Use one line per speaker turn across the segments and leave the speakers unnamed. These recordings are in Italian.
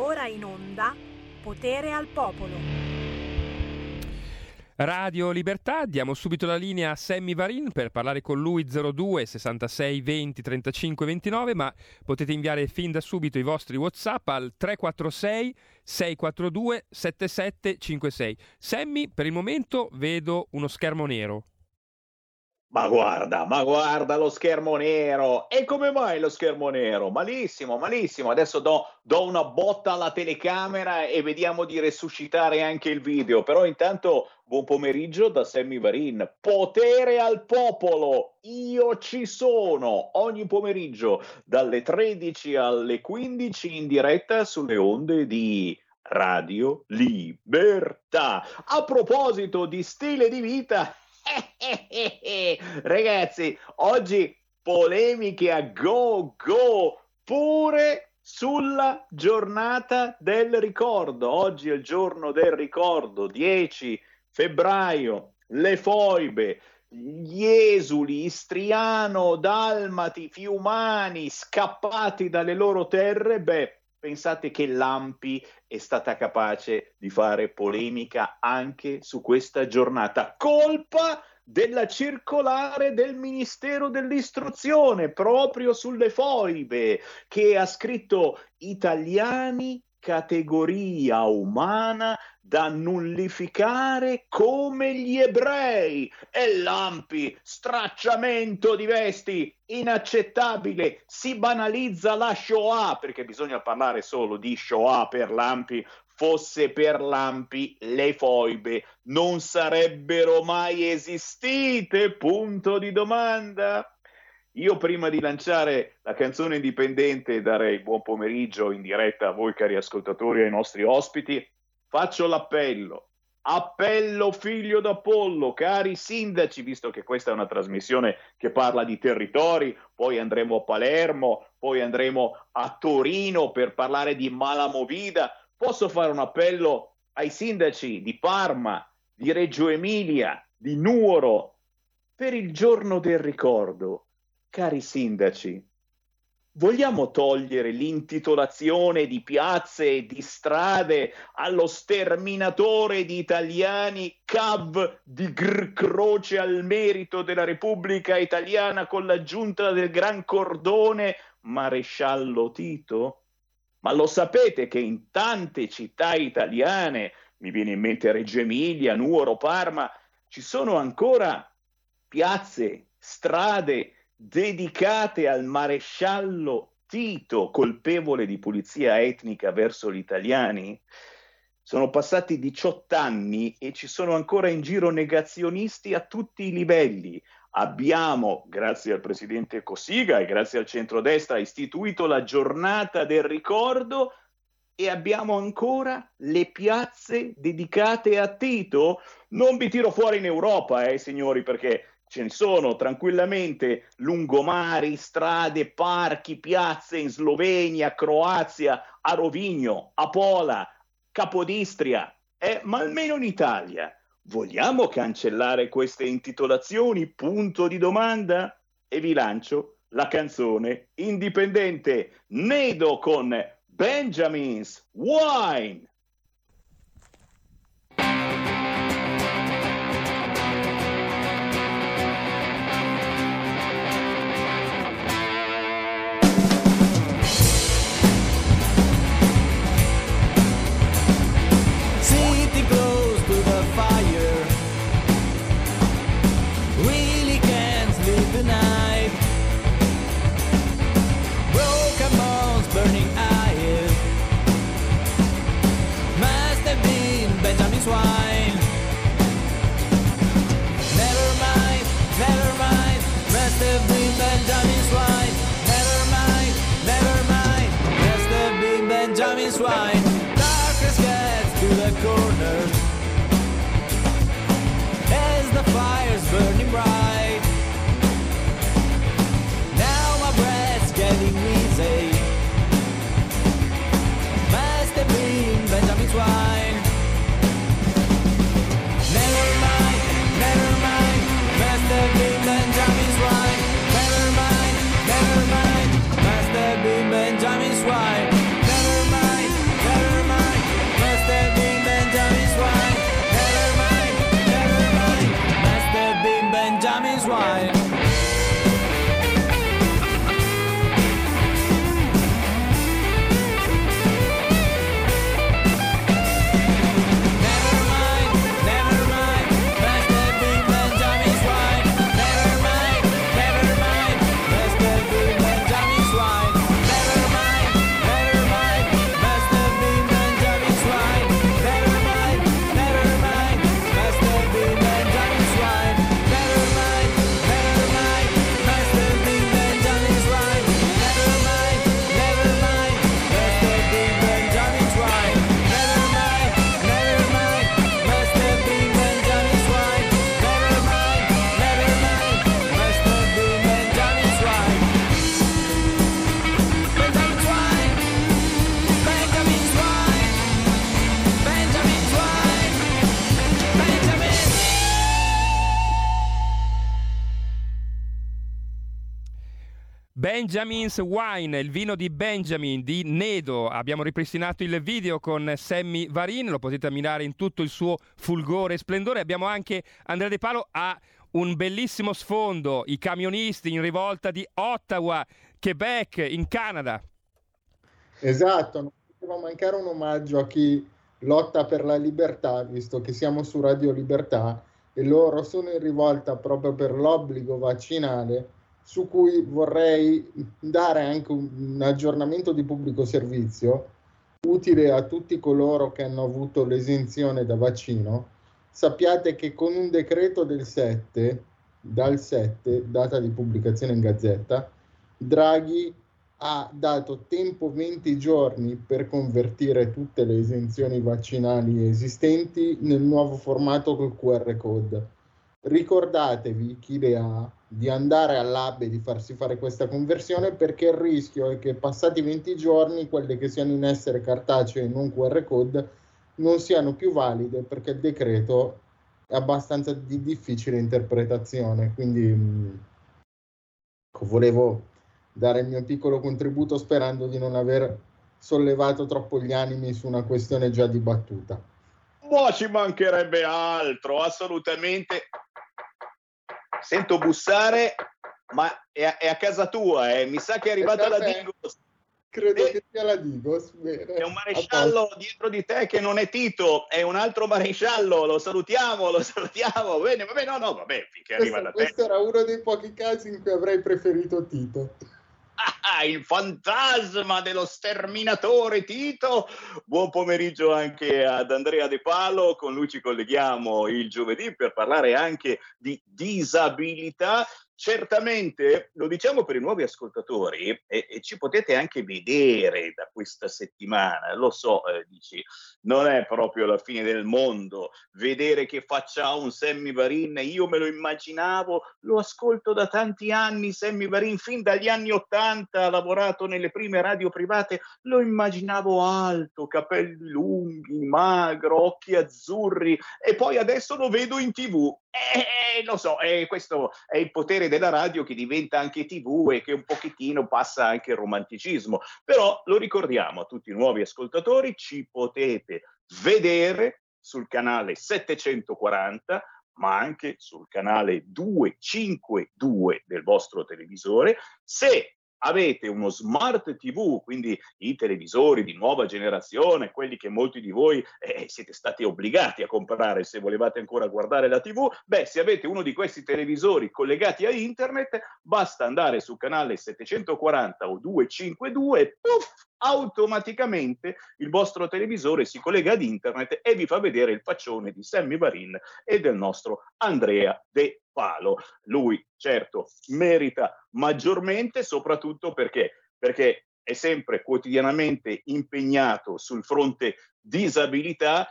Ora in onda Potere al Popolo.
Radio Libertà, diamo subito la linea a Sammy Varin per parlare con lui 02 66 20 35 29, ma potete inviare fin da subito i vostri WhatsApp al 346 642 7756. Sammy, per il momento vedo uno schermo nero.
Ma guarda, ma guarda lo schermo nero. E come mai lo schermo nero? Malissimo, malissimo. Adesso do, do, una botta alla telecamera e vediamo di resuscitare anche il video. Però intanto buon pomeriggio da Sammy Varin. Potere al popolo. Io ci sono ogni pomeriggio dalle 13 alle 15 in diretta sulle onde di Radio Libertà. A proposito di stile di vita Ragazzi, oggi polemiche a go go pure sulla giornata del ricordo. Oggi è il giorno del ricordo, 10 febbraio, le foibe, gli esuli, istriano, dalmati, fiumani, scappati dalle loro terre, beh, pensate che Lampi è stata capace di fare polemica anche su questa giornata. Colpa della circolare del Ministero dell'Istruzione proprio sulle foibe che ha scritto italiani categoria umana da nullificare come gli ebrei. E lampi, stracciamento di vesti, inaccettabile, si banalizza la Shoah, perché bisogna parlare solo di Shoah per lampi, fosse per lampi le foibe non sarebbero mai esistite, punto di domanda. Io prima di lanciare la canzone indipendente darei buon pomeriggio in diretta a voi cari ascoltatori e ai nostri ospiti, faccio l'appello. Appello figlio d'Apollo, cari sindaci, visto che questa è una trasmissione che parla di territori, poi andremo a Palermo, poi andremo a Torino per parlare di Malamovida. Posso fare un appello ai sindaci di Parma, di Reggio Emilia, di Nuoro, per il giorno del ricordo Cari sindaci, vogliamo togliere l'intitolazione di piazze e di strade allo sterminatore di italiani Cav di Gr Croce al merito della Repubblica Italiana con l'aggiunta del Gran Cordone Maresciallo Tito? Ma lo sapete che in tante città italiane, mi viene in mente Reggio Emilia, Nuoro, Parma, ci sono ancora piazze, strade, dedicate al maresciallo Tito, colpevole di pulizia etnica verso gli italiani? Sono passati 18 anni e ci sono ancora in giro negazionisti a tutti i livelli. Abbiamo, grazie al presidente Cossiga e grazie al centrodestra, istituito la giornata del ricordo e abbiamo ancora le piazze dedicate a Tito. Non vi tiro fuori in Europa, eh, signori, perché ce ne sono tranquillamente lungomari, strade, parchi, piazze in Slovenia, Croazia, a Rovigno, a Pola, Capodistria, eh, ma almeno in Italia. Vogliamo cancellare queste intitolazioni? Punto di domanda? E vi lancio la canzone indipendente Nedo con Benjamin's Wine.
Benjamin's Wine, il vino di Benjamin di Nedo. Abbiamo ripristinato il video con Sammy Varin, lo potete ammirare in tutto il suo fulgore e splendore. Abbiamo anche Andrea De Palo a un bellissimo sfondo, i camionisti in rivolta di Ottawa, Quebec, in Canada.
Esatto, non poteva mancare un omaggio a chi lotta per la libertà, visto che siamo su Radio Libertà e loro sono in rivolta proprio per l'obbligo vaccinale su cui vorrei dare anche un, aggiornamento di pubblico servizio utile a tutti coloro che hanno avuto l'esenzione da vaccino. Sappiate che con un decreto del 7, dal 7, data di pubblicazione in gazzetta, Draghi ha dato tempo 20 giorni per convertire tutte le esenzioni vaccinali esistenti nel nuovo formato col QR code. Ricordatevi chi le ha di andare all'hub e di farsi fare questa conversione perché il rischio è che passati 20 giorni quelle che siano in essere cartacee e non QR code non siano più valide perché il decreto è abbastanza di difficile interpretazione quindi mh, volevo dare il mio piccolo contributo sperando di non aver sollevato troppo gli animi su una questione già dibattuta.
Boh, ci mancherebbe altro, assolutamente sento bussare, ma è a, è a casa tua, eh. mi sa che è arrivata la Digos.
Credo eh, che sia la Digos. Bene.
È un maresciallo dietro di te che non è Tito, è un altro maresciallo, lo salutiamo, lo salutiamo. Bene, vabbè, no, no, vabbè, finché
questo,
arriva da
te. Questo era uno dei pochi casi in cui avrei preferito Tito.
Il fantasma dello sterminatore Tito. Buon pomeriggio anche ad Andrea De Palo, con lui ci colleghiamo il giovedì per parlare anche di disabilità certamente lo diciamo per i nuovi ascoltatori e, e, ci potete anche vedere da questa settimana, lo so, eh, dici, non è proprio la fine del mondo vedere che faccia un Sammy Varin, io me lo immaginavo, lo ascolto da tanti anni, Sammy Varin, fin dagli anni Ottanta ha lavorato nelle prime radio private, lo immaginavo alto, capelli lunghi, magro, occhi azzurri e poi adesso lo vedo in tv. Eh, lo so, eh, questo è il potere della radio che diventa anche TV e che un pochettino passa anche il romanticismo. Però lo ricordiamo a tutti i nuovi ascoltatori, ci potete vedere sul canale 740 ma anche sul canale 252 del vostro televisore. Se avete uno smart TV, quindi i televisori di nuova generazione, quelli che molti di voi eh, siete stati obbligati a comprare se volevate ancora guardare la TV, beh, se avete uno di questi televisori collegati a internet, basta andare sul canale 740 o 252 e puff, automaticamente il vostro televisore si collega ad internet e vi fa vedere il faccione di Sammy Varin e del nostro Andrea De Palo. Lui, certo, merita maggiormente, soprattutto perché, perché è sempre quotidianamente impegnato sul fronte disabilità,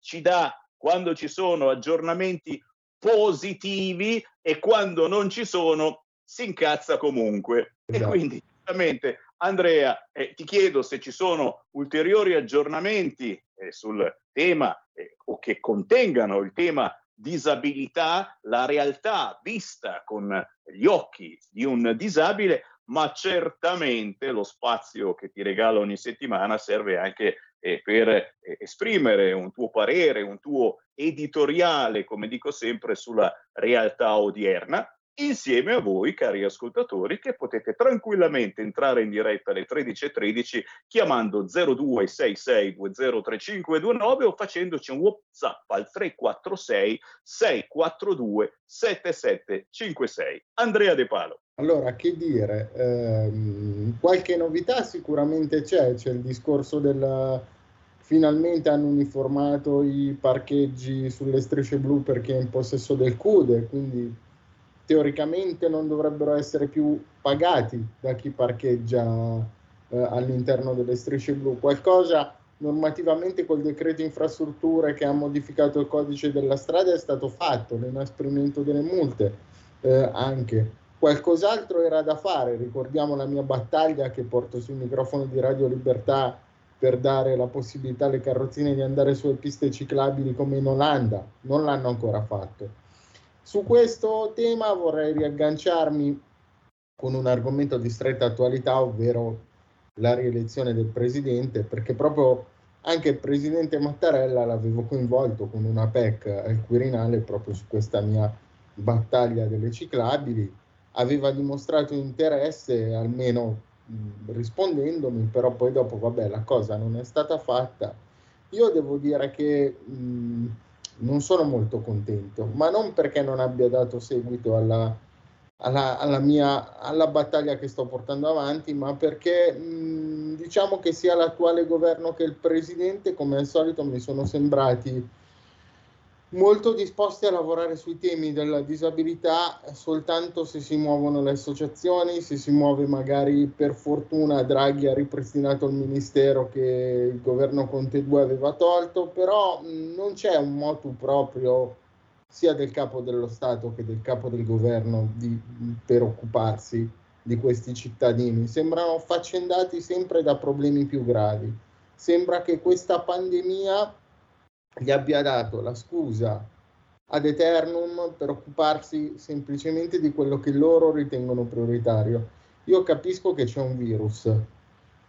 ci dà quando ci sono aggiornamenti positivi e quando non ci sono si incazza comunque. Esatto. E quindi, giustamente, Andrea, eh, ti chiedo se ci sono ulteriori aggiornamenti eh, sul tema eh, o che contengano il tema disabilità, la realtà vista con gli occhi di un disabile, ma certamente lo spazio che ti regalo ogni settimana serve anche eh, per eh, esprimere un tuo parere, un tuo editoriale, come dico sempre, sulla realtà odierna insieme a voi, cari ascoltatori, che potete tranquillamente entrare in diretta alle 13.13 chiamando 0266203529 o facendoci un WhatsApp al 346 642 7756. Andrea De Palo.
Allora, che dire, ehm, qualche novità sicuramente c'è, c'è il discorso del finalmente hanno uniformato i parcheggi sulle strisce blu perché è in possesso del CUDE, quindi teoricamente non dovrebbero essere più pagati da chi parcheggia eh, all'interno delle strisce blu. Qualcosa normativamente col decreto infrastrutture che ha modificato il codice della strada è stato fatto, l'inasprimento delle multe eh, anche. Qualcos'altro era da fare, ricordiamo la mia battaglia che porto sul microfono di Radio Libertà per dare la possibilità alle carrozzine di andare sulle piste ciclabili come in Olanda, non l'hanno ancora fatto. Su questo tema vorrei riagganciarmi con un argomento di stretta attualità, ovvero la rielezione del presidente, perché proprio anche il presidente Mattarella l'avevo coinvolto con una PEC al Quirinale proprio su questa mia battaglia delle ciclabili, aveva dimostrato interesse almeno rispondendomi, però poi dopo vabbè la cosa non è stata fatta. Io devo dire che mh, non sono molto contento, ma non perché non abbia dato seguito alla, alla, alla, mia, alla battaglia che sto portando avanti, ma perché mh, diciamo che sia l'attuale governo che il presidente, come al solito, mi sono sembrati molto disposti a lavorare sui temi della disabilità soltanto se si muovono le associazioni, se si muove magari per fortuna Draghi ha ripristinato il ministero che il governo Conte 2 aveva tolto, però non c'è un motu proprio sia del capo dello Stato che del capo del governo di, per occuparsi di questi cittadini. Sembrano faccendati sempre da problemi più gravi. Sembra che questa pandemia gli abbia dato la scusa ad eternum per occuparsi semplicemente di quello che loro ritengono prioritario. Io capisco che c'è un virus,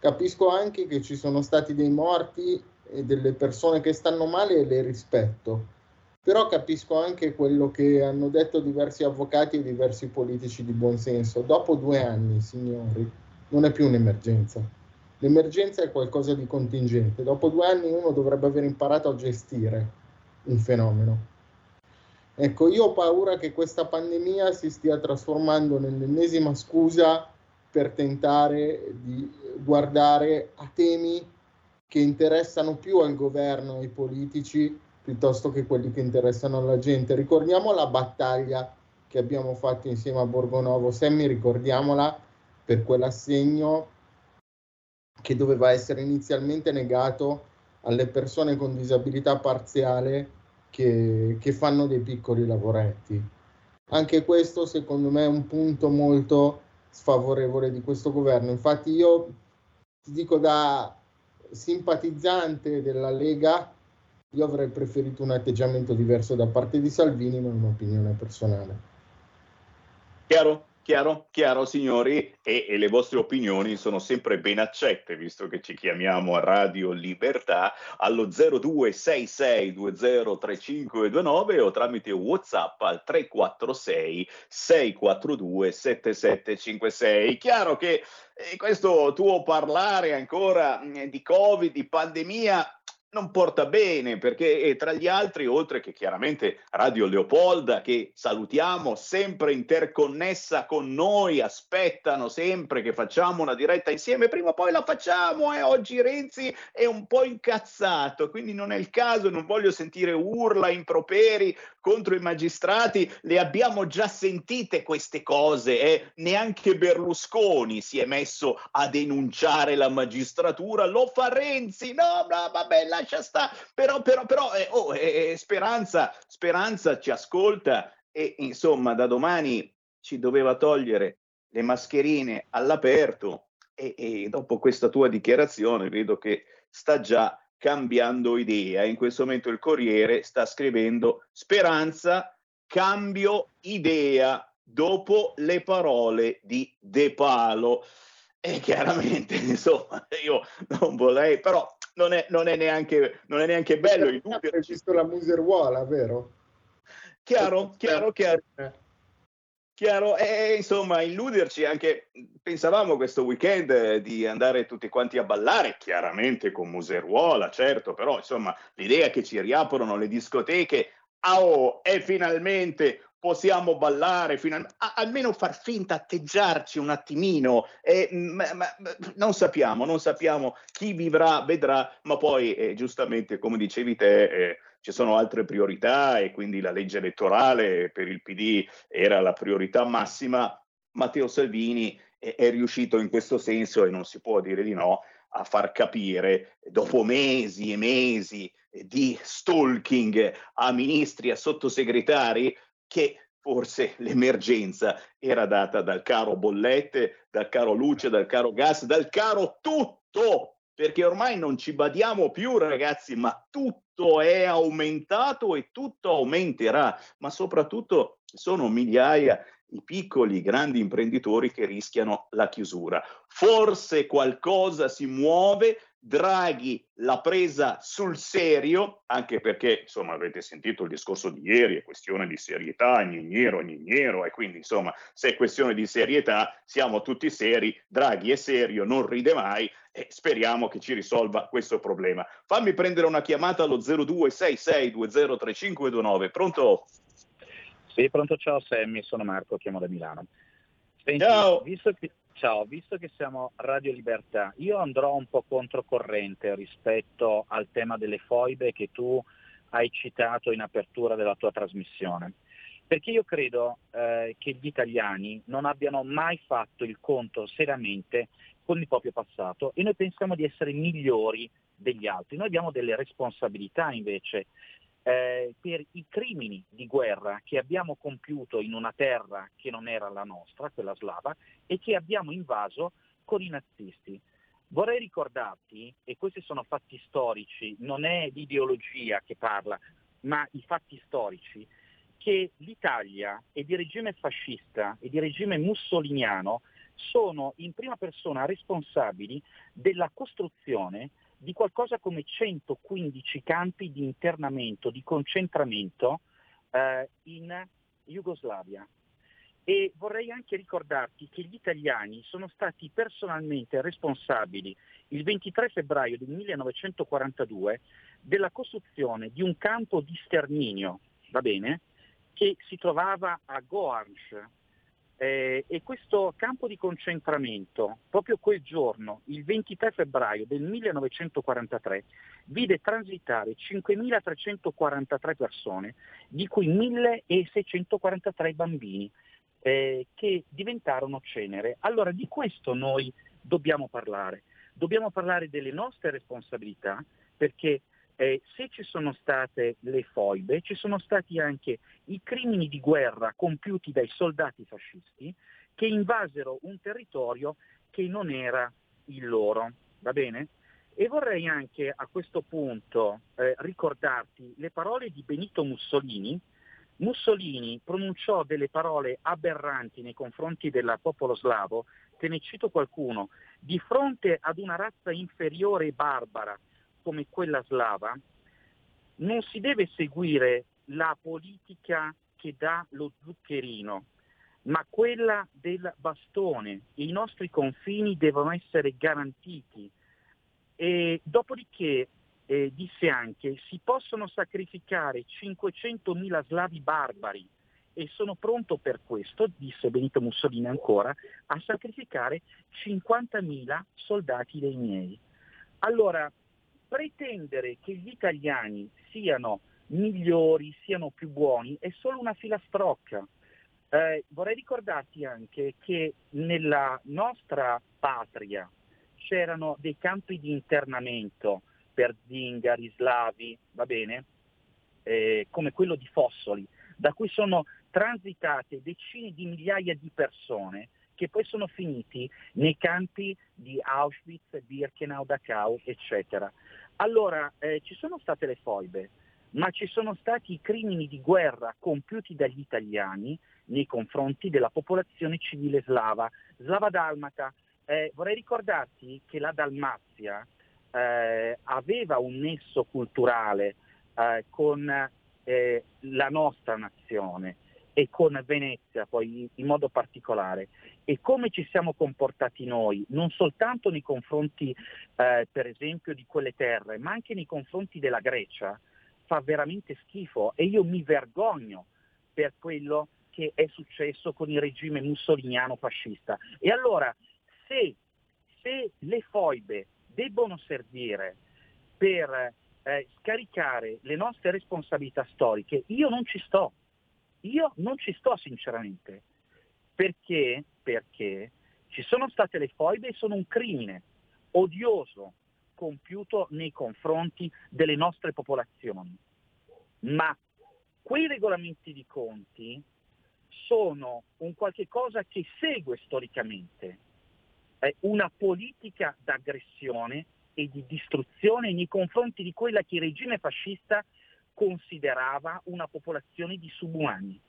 capisco anche che ci sono stati dei morti e delle persone che stanno male e le rispetto, però capisco anche quello che hanno detto diversi avvocati e diversi politici di buonsenso. Dopo due anni, signori, non è più un'emergenza L'emergenza è qualcosa di contingente. Dopo due anni uno dovrebbe aver imparato a gestire un fenomeno. Ecco, io ho paura che questa pandemia si stia trasformando nell'ennesima scusa per tentare di guardare a temi che interessano più al governo e ai politici piuttosto che quelli che interessano alla gente. Ricordiamo la battaglia che abbiamo fatto insieme a Borgonovo, Semmi, ricordiamola per quell'assegno che doveva essere inizialmente negato alle persone con disabilità parziale che, che fanno dei piccoli lavoretti. Anche questo secondo me è un punto molto sfavorevole di questo governo. Infatti io ti dico da simpatizzante della Lega, io avrei preferito un atteggiamento diverso da parte di Salvini, ma è un'opinione personale.
Chiaro? Chiaro, chiaro signori, e, e, le vostre opinioni sono sempre ben accette, visto che ci chiamiamo a Radio Libertà allo 0266203529 o tramite WhatsApp al 346 642 7756. Chiaro che eh, questo tuo parlare ancora eh, di Covid, di pandemia, non porta bene perché tra gli altri, oltre che chiaramente Radio Leopolda, che salutiamo, sempre interconnessa con noi, aspettano sempre che facciamo una diretta insieme, prima o poi la facciamo e eh? oggi Renzi è un po' incazzato, quindi non è il caso, non voglio sentire urla, improperi contro i magistrati, le abbiamo già sentite queste cose, eh? neanche Berlusconi si è messo a denunciare la magistratura, lo fa Renzi, no, no vabbè, la lascia sta, però, però, però eh, oh, eh, Speranza, Speranza ci ascolta e insomma da domani ci doveva togliere le mascherine all'aperto e, e dopo questa tua dichiarazione vedo che sta già cambiando idea. In questo momento il Corriere sta scrivendo Speranza, cambio idea dopo le parole di De Palo. E chiaramente, insomma, io non vorrei, però non è, non è, neanche, non è neanche bello.
Il dubbio... Hai visto la museruola, vero?
Chiaro, chiaro, chiaro. Chiaro, e insomma, illuderci anche, pensavamo questo weekend eh, di andare tutti quanti a ballare, chiaramente con museruola, certo, però insomma, l'idea che ci riaprono le discoteche, oh, è finalmente possiamo ballare, final- a- almeno far finta, atteggiarci un attimino. E, ma, ma, non sappiamo, non sappiamo chi vivrà, vedrà, ma poi eh, giustamente, come dicevi te, eh, ci sono altre priorità e quindi la legge elettorale per il PD era la priorità massima. Matteo Salvini è, è riuscito in questo senso e non si può dire di no a far capire dopo mesi e mesi di stalking a ministri, a sottosegretari, che forse l'emergenza era data dal caro bollette, dal caro luce, dal caro gas, dal caro tutto, perché ormai non ci badiamo più ragazzi, ma tutto è aumentato e tutto aumenterà, ma soprattutto sono migliaia i piccoli, grandi imprenditori che rischiano la chiusura. Forse qualcosa si muove, Draghi l'ha presa sul serio, anche perché, insomma, avete sentito il discorso di ieri, è questione di serietà, gnignero, gnignero, e quindi, insomma, se è questione di serietà, siamo tutti seri, Draghi è serio, non ride mai, e speriamo che ci risolva questo problema. Fammi prendere una chiamata allo 0266203529, pronto?
Sì, pronto, ciao Sammy, sono Marco, chiamo da Milano.
Senti, ciao!
Visto che, ciao, visto che siamo Radio Libertà, io andrò un po' controcorrente rispetto al tema delle foibe che tu hai citato in apertura della tua trasmissione. Perché io credo eh, che gli italiani non abbiano mai fatto il conto seriamente con il proprio passato e noi pensiamo di essere migliori degli altri. Noi abbiamo delle responsabilità invece eh, per i crimini di guerra che abbiamo compiuto in una terra che non era la nostra, quella slava, e che abbiamo invaso con i nazisti. Vorrei ricordarti, e questi sono fatti storici, non è l'ideologia che parla, ma i fatti storici, che l'Italia e di regime fascista e di regime mussoliniano sono in prima persona responsabili della costruzione di qualcosa come 115 campi di internamento, di concentramento eh, in Jugoslavia. E vorrei anche ricordarti che gli italiani sono stati personalmente responsabili il 23 febbraio del 1942 della costruzione di un campo di sterminio, va bene, che si trovava a Goarns, eh, e questo campo di concentramento, proprio quel giorno, il 23 febbraio del 1943, vide transitare 5.343 persone, di cui 1.643 bambini, eh, che diventarono cenere. Allora di questo noi dobbiamo parlare. Dobbiamo parlare delle nostre responsabilità, perché eh, se ci sono state le foibe, ci sono stati anche i crimini di guerra compiuti dai soldati fascisti che invasero un territorio che non era il loro. Va bene? E vorrei anche a questo punto eh, ricordarti le parole di Benito Mussolini. Mussolini pronunciò delle parole aberranti nei confronti del popolo slavo, te ne cito qualcuno, di fronte ad una razza inferiore e barbara come quella slava, non si deve seguire la politica che dà lo zuccherino, ma quella del bastone. I nostri confini devono essere garantiti. E dopodiché eh, disse anche si possono sacrificare 500.000 slavi barbari e sono pronto per questo, disse Benito Mussolini ancora, a sacrificare 50.000 soldati dei miei. Allora, pretendere che gli italiani siano migliori, siano più buoni, è solo una filastrocca. Eh, vorrei ricordarti anche che nella nostra patria c'erano dei campi di internamento per zingari, slavi, va bene? Eh, come quello di Fossoli, da cui sono transitate decine di migliaia di persone che poi sono finiti nei campi di Auschwitz, Birkenau, Dachau, eccetera. Allora, eh, ci sono state le foibe, ma ci sono stati i crimini di guerra compiuti dagli italiani nei confronti della popolazione civile slava, slava dalmata. Eh, vorrei ricordarti che la Dalmazia eh, aveva un nesso culturale eh, con eh, la nostra nazione e con Venezia poi in modo particolare. E come ci siamo comportati noi, non soltanto nei confronti eh, per esempio di quelle terre, ma anche nei confronti della Grecia, fa veramente schifo. E io mi vergogno per quello che è successo con il regime mussoliniano fascista. E allora se, se le foibe debbono servire per eh, scaricare le nostre responsabilità storiche, io non ci sto io non ci sto sinceramente, perché, perché ci sono state le foibe e sono un crimine odioso compiuto nei confronti delle nostre popolazioni. Ma quei regolamenti di conti sono un qualche cosa che segue storicamente, è una politica d'aggressione e di distruzione nei confronti di quella che il regime fascista considerava una popolazione di subumani.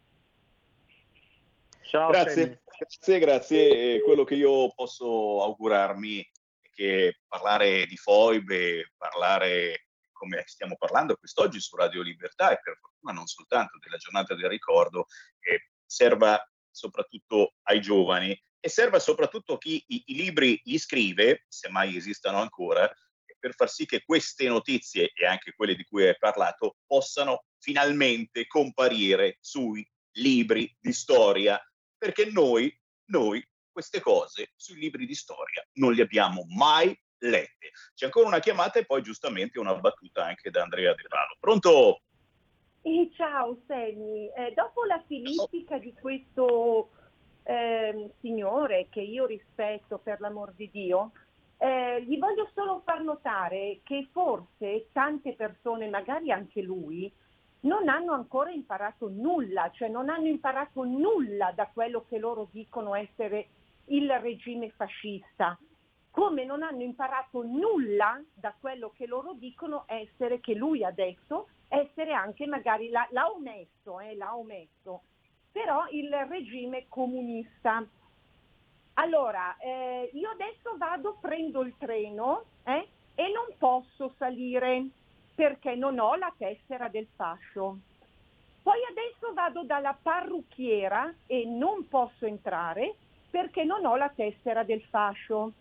Ciao, grazie, grazie, grazie. Quello che io posso augurarmi è che parlare di foibe, parlare come stiamo parlando quest'oggi su Radio Libertà e per fortuna non soltanto della giornata del ricordo, eh, serva soprattutto ai giovani e serva soprattutto a chi i, i libri li scrive, se mai esistano ancora, per far sì che queste notizie e anche quelle di cui hai parlato possano finalmente comparire sui libri di storia, perché noi, noi queste cose sui libri di storia non le abbiamo mai lette. C'è ancora una chiamata e poi giustamente una battuta anche da Andrea De Valo. Pronto?
Eh, ciao Sammy, eh, dopo la filippica di questo eh, signore che io rispetto per l'amor di Dio, eh, gli voglio solo far notare che forse tante persone, magari anche lui, non hanno ancora imparato nulla, cioè non hanno imparato nulla da quello che loro dicono essere il regime fascista come non hanno imparato nulla da quello che loro dicono essere, che lui ha detto, essere anche magari, l'ha, l'ha omesso, eh, l'ha omesso, però il regime comunista. Allora, eh, io adesso vado, prendo il treno eh, e non posso salire perché non ho la tessera del fascio. Poi adesso vado dalla parrucchiera e non posso entrare perché non ho la tessera del fascio.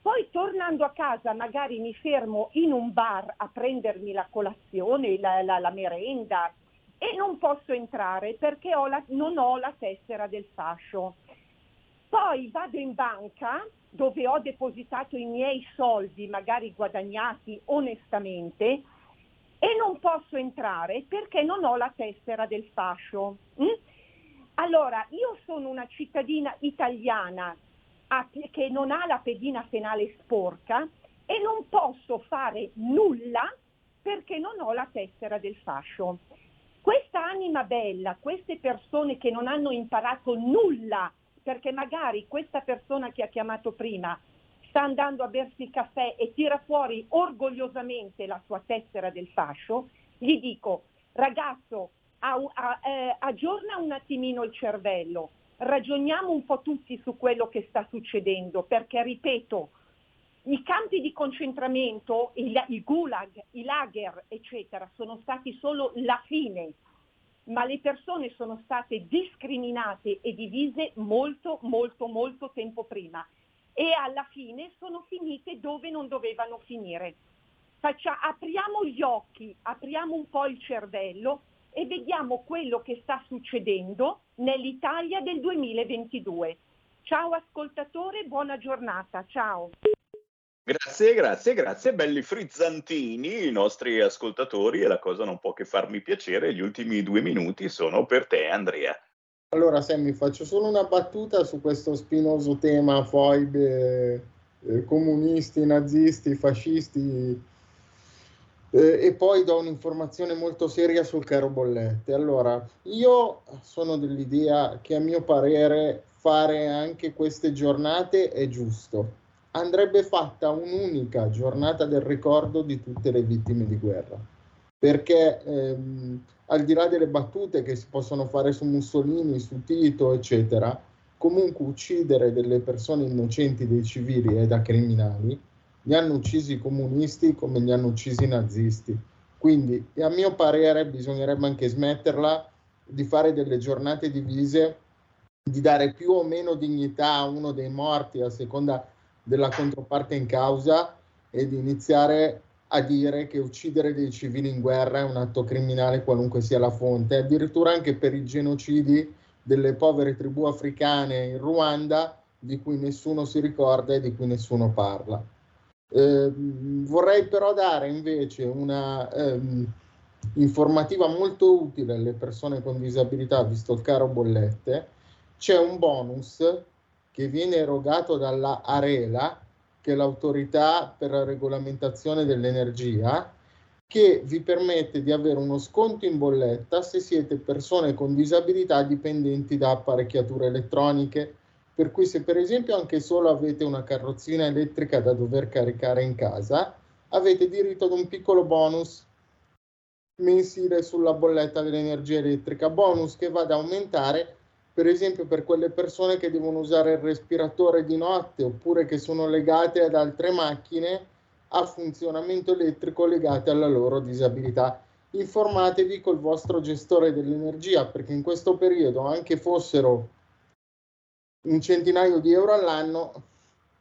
Poi tornando a casa magari mi fermo in un bar a prendermi la colazione, la, la, la merenda e non posso entrare perché ho la, non ho la tessera del fascio. Poi vado in banca dove ho depositato i miei soldi, magari guadagnati onestamente, e non posso entrare perché non ho la tessera del fascio. Mm? Allora, io sono una cittadina italiana che non ha la pedina penale sporca e non posso fare nulla perché non ho la tessera del fascio. Questa anima bella, queste persone che non hanno imparato nulla, perché magari questa persona che ha chiamato prima sta andando a bersi il caffè e tira fuori orgogliosamente la sua tessera del fascio, gli dico, ragazzo, a, a, eh, aggiorna un attimino il cervello, ragioniamo un po' tutti su quello che sta succedendo, perché ripeto, i campi di concentramento, il, il gulag, i lager, eccetera, sono stati solo la fine, ma le persone sono state discriminate e divise molto, molto, molto tempo prima e alla fine sono finite dove non dovevano finire. Faccia, apriamo gli occhi, apriamo un po' il cervello e vediamo quello che sta succedendo nell'Italia del 2022. Ciao ascoltatore, buona giornata, ciao.
Grazie, grazie, grazie, belli frizzantini i nostri ascoltatori e la cosa non può che farmi piacere, gli ultimi due minuti sono per te Andrea.
Allora Sammy, faccio solo una battuta su questo spinoso tema foibe, eh, comunisti, nazisti, fascisti, eh, e poi do un'informazione molto seria sul caro bollette. Allora, io sono dell'idea che a mio parere fare anche queste giornate è giusto. Andrebbe fatta un'unica giornata del ricordo di tutte le vittime di guerra, perché ehm, al di là delle battute che si possono fare su Mussolini, su Tito, eccetera, comunque uccidere delle persone innocenti, dei civili è da criminali li hanno uccisi i comunisti come li hanno uccisi i nazisti. Quindi, a mio parere, bisognerebbe anche smetterla di fare delle giornate divise, di dare più o meno dignità a uno dei morti a seconda della controparte in causa e di iniziare a dire che uccidere dei civili in guerra è un atto criminale qualunque sia la fonte, addirittura anche per i genocidi delle povere tribù africane in Ruanda di cui nessuno si ricorda e di cui nessuno parla. Eh, vorrei però dare invece una ehm, informativa molto utile alle persone con disabilità, visto il caro bollette. C'è un bonus che viene erogato dalla Arela, che è l'autorità per la regolamentazione dell'energia, che vi permette di avere uno sconto in bolletta se siete persone con disabilità dipendenti da apparecchiature elettroniche, per cui se per esempio anche solo avete una carrozzina elettrica da dover caricare in casa, avete diritto ad un piccolo bonus mensile sulla bolletta dell'energia elettrica, bonus che va ad aumentare per esempio per quelle persone che devono usare il respiratore di notte oppure che sono legate ad altre macchine a funzionamento elettrico legate alla loro disabilità. Informatevi col vostro gestore dell'energia perché in questo periodo, anche fossero un centinaio di euro all'anno,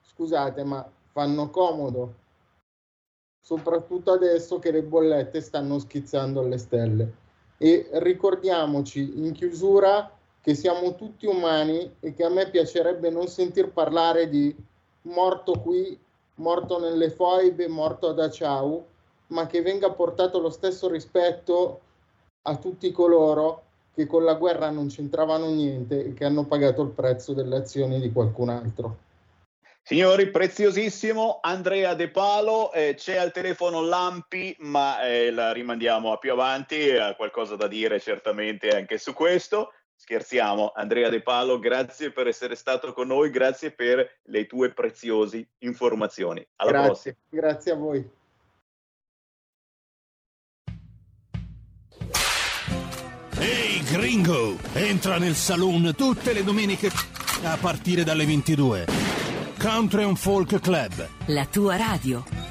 scusate, ma fanno comodo, soprattutto adesso che le bollette stanno schizzando alle stelle. E ricordiamoci in chiusura che siamo tutti umani e che a me piacerebbe non sentir parlare di morto qui, morto nelle foibe, morto ad Aciau, ma che venga portato lo stesso rispetto a tutti coloro che con la guerra non c'entravano niente e che hanno pagato il prezzo delle azioni di qualcun altro.
Signori, preziosissimo Andrea De Palo, eh, c'è al telefono Lampi, ma eh, la rimandiamo a più avanti, ha qualcosa da dire certamente anche su questo. Scherziamo, Andrea De Palo, grazie per essere stato con noi, grazie per le tue preziose informazioni. Alla
grazie,
prossima.
Grazie a voi.
Ehi hey, gringo, entra nel saloon tutte le domeniche a partire dalle 22. Country and Folk Club.
La tua radio.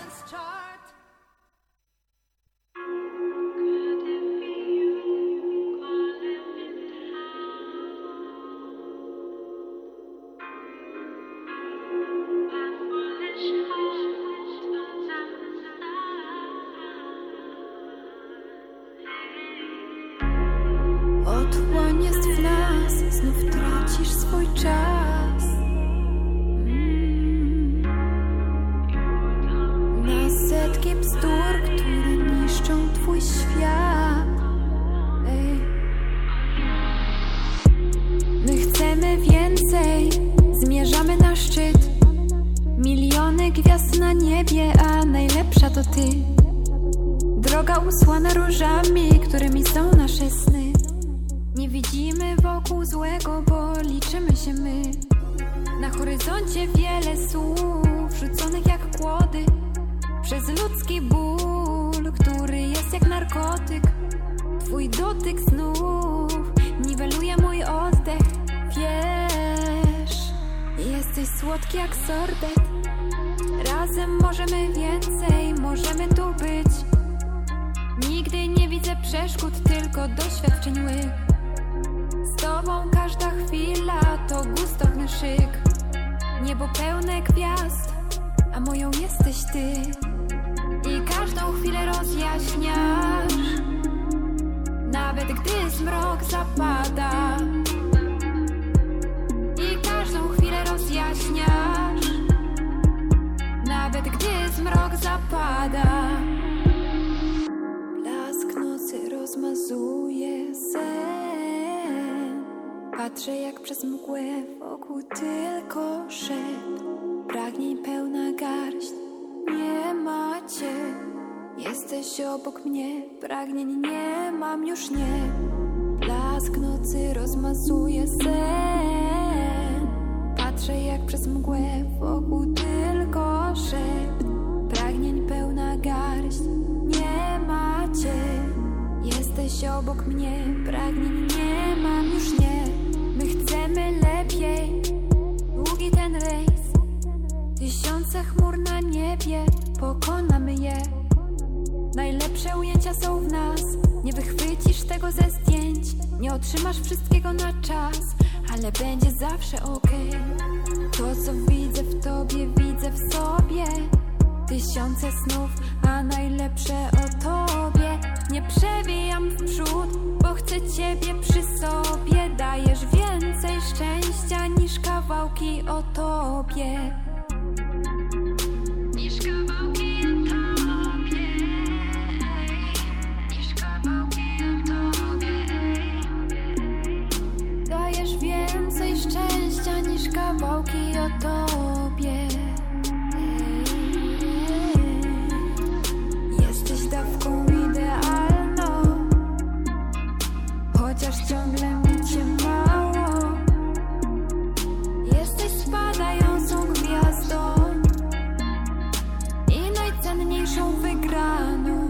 Najcenniejszą wygraną.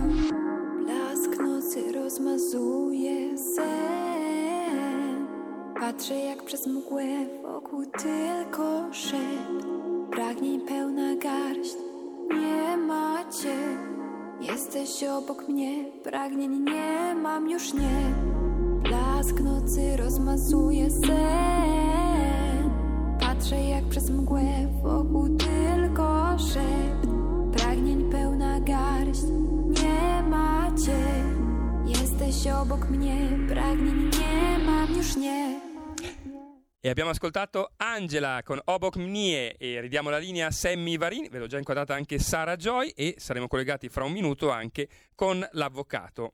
Blask nocy rozmazuje sen. Patrzę jak przez mgłę wokół tylko szept. Pragnień pełna garść, nie macie. Jesteś obok mnie, pragnień nie mam już nie. Blask nocy rozmazuje sen. Patrzę jak przez mgłę wokół tylko Jesteś obok mnie, pragnień nie mam już nie.
E abbiamo ascoltato Angela con Obok Mnie e ridiamo la linea a Sammy Varin, ve l'ho già inquadrata anche Sara Joy e saremo collegati fra un minuto anche con l'avvocato.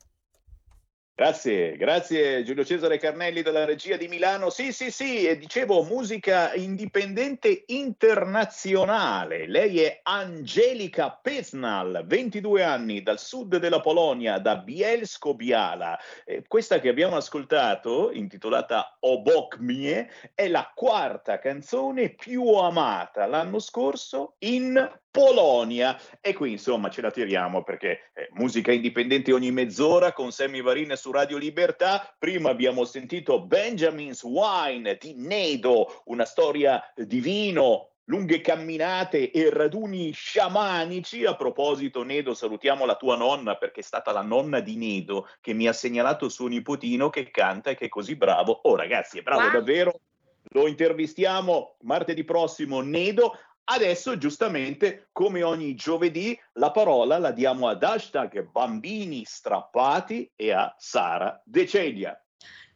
Grazie, grazie Giulio Cesare Carnelli della regia di Milano. Sì, sì, sì, e dicevo musica indipendente internazionale. Lei è Angelica Pesnal, 22 anni, dal sud della Polonia, da Bielsko-Biala. Eh, questa che abbiamo ascoltato, intitolata Obok Mie, è la quarta canzone più amata l'anno scorso in Polonia. E qui insomma ce la tiriamo perché eh, musica indipendente ogni mezz'ora con Sammy Varin su Radio Libertà. Prima abbiamo sentito Benjamin's Wine di Nedo, una storia di vino. Lunghe camminate e raduni sciamanici. A proposito, Nedo, salutiamo la tua nonna perché è stata la nonna di Nedo che mi ha segnalato suo nipotino che canta e che è così bravo. Oh, ragazzi, è bravo
Wow.
davvero. Lo intervistiamo martedì prossimo, Nedo. Adesso, giustamente, come ogni giovedì, la parola la diamo ad hashtag bambini strappati e a Sara De Celia.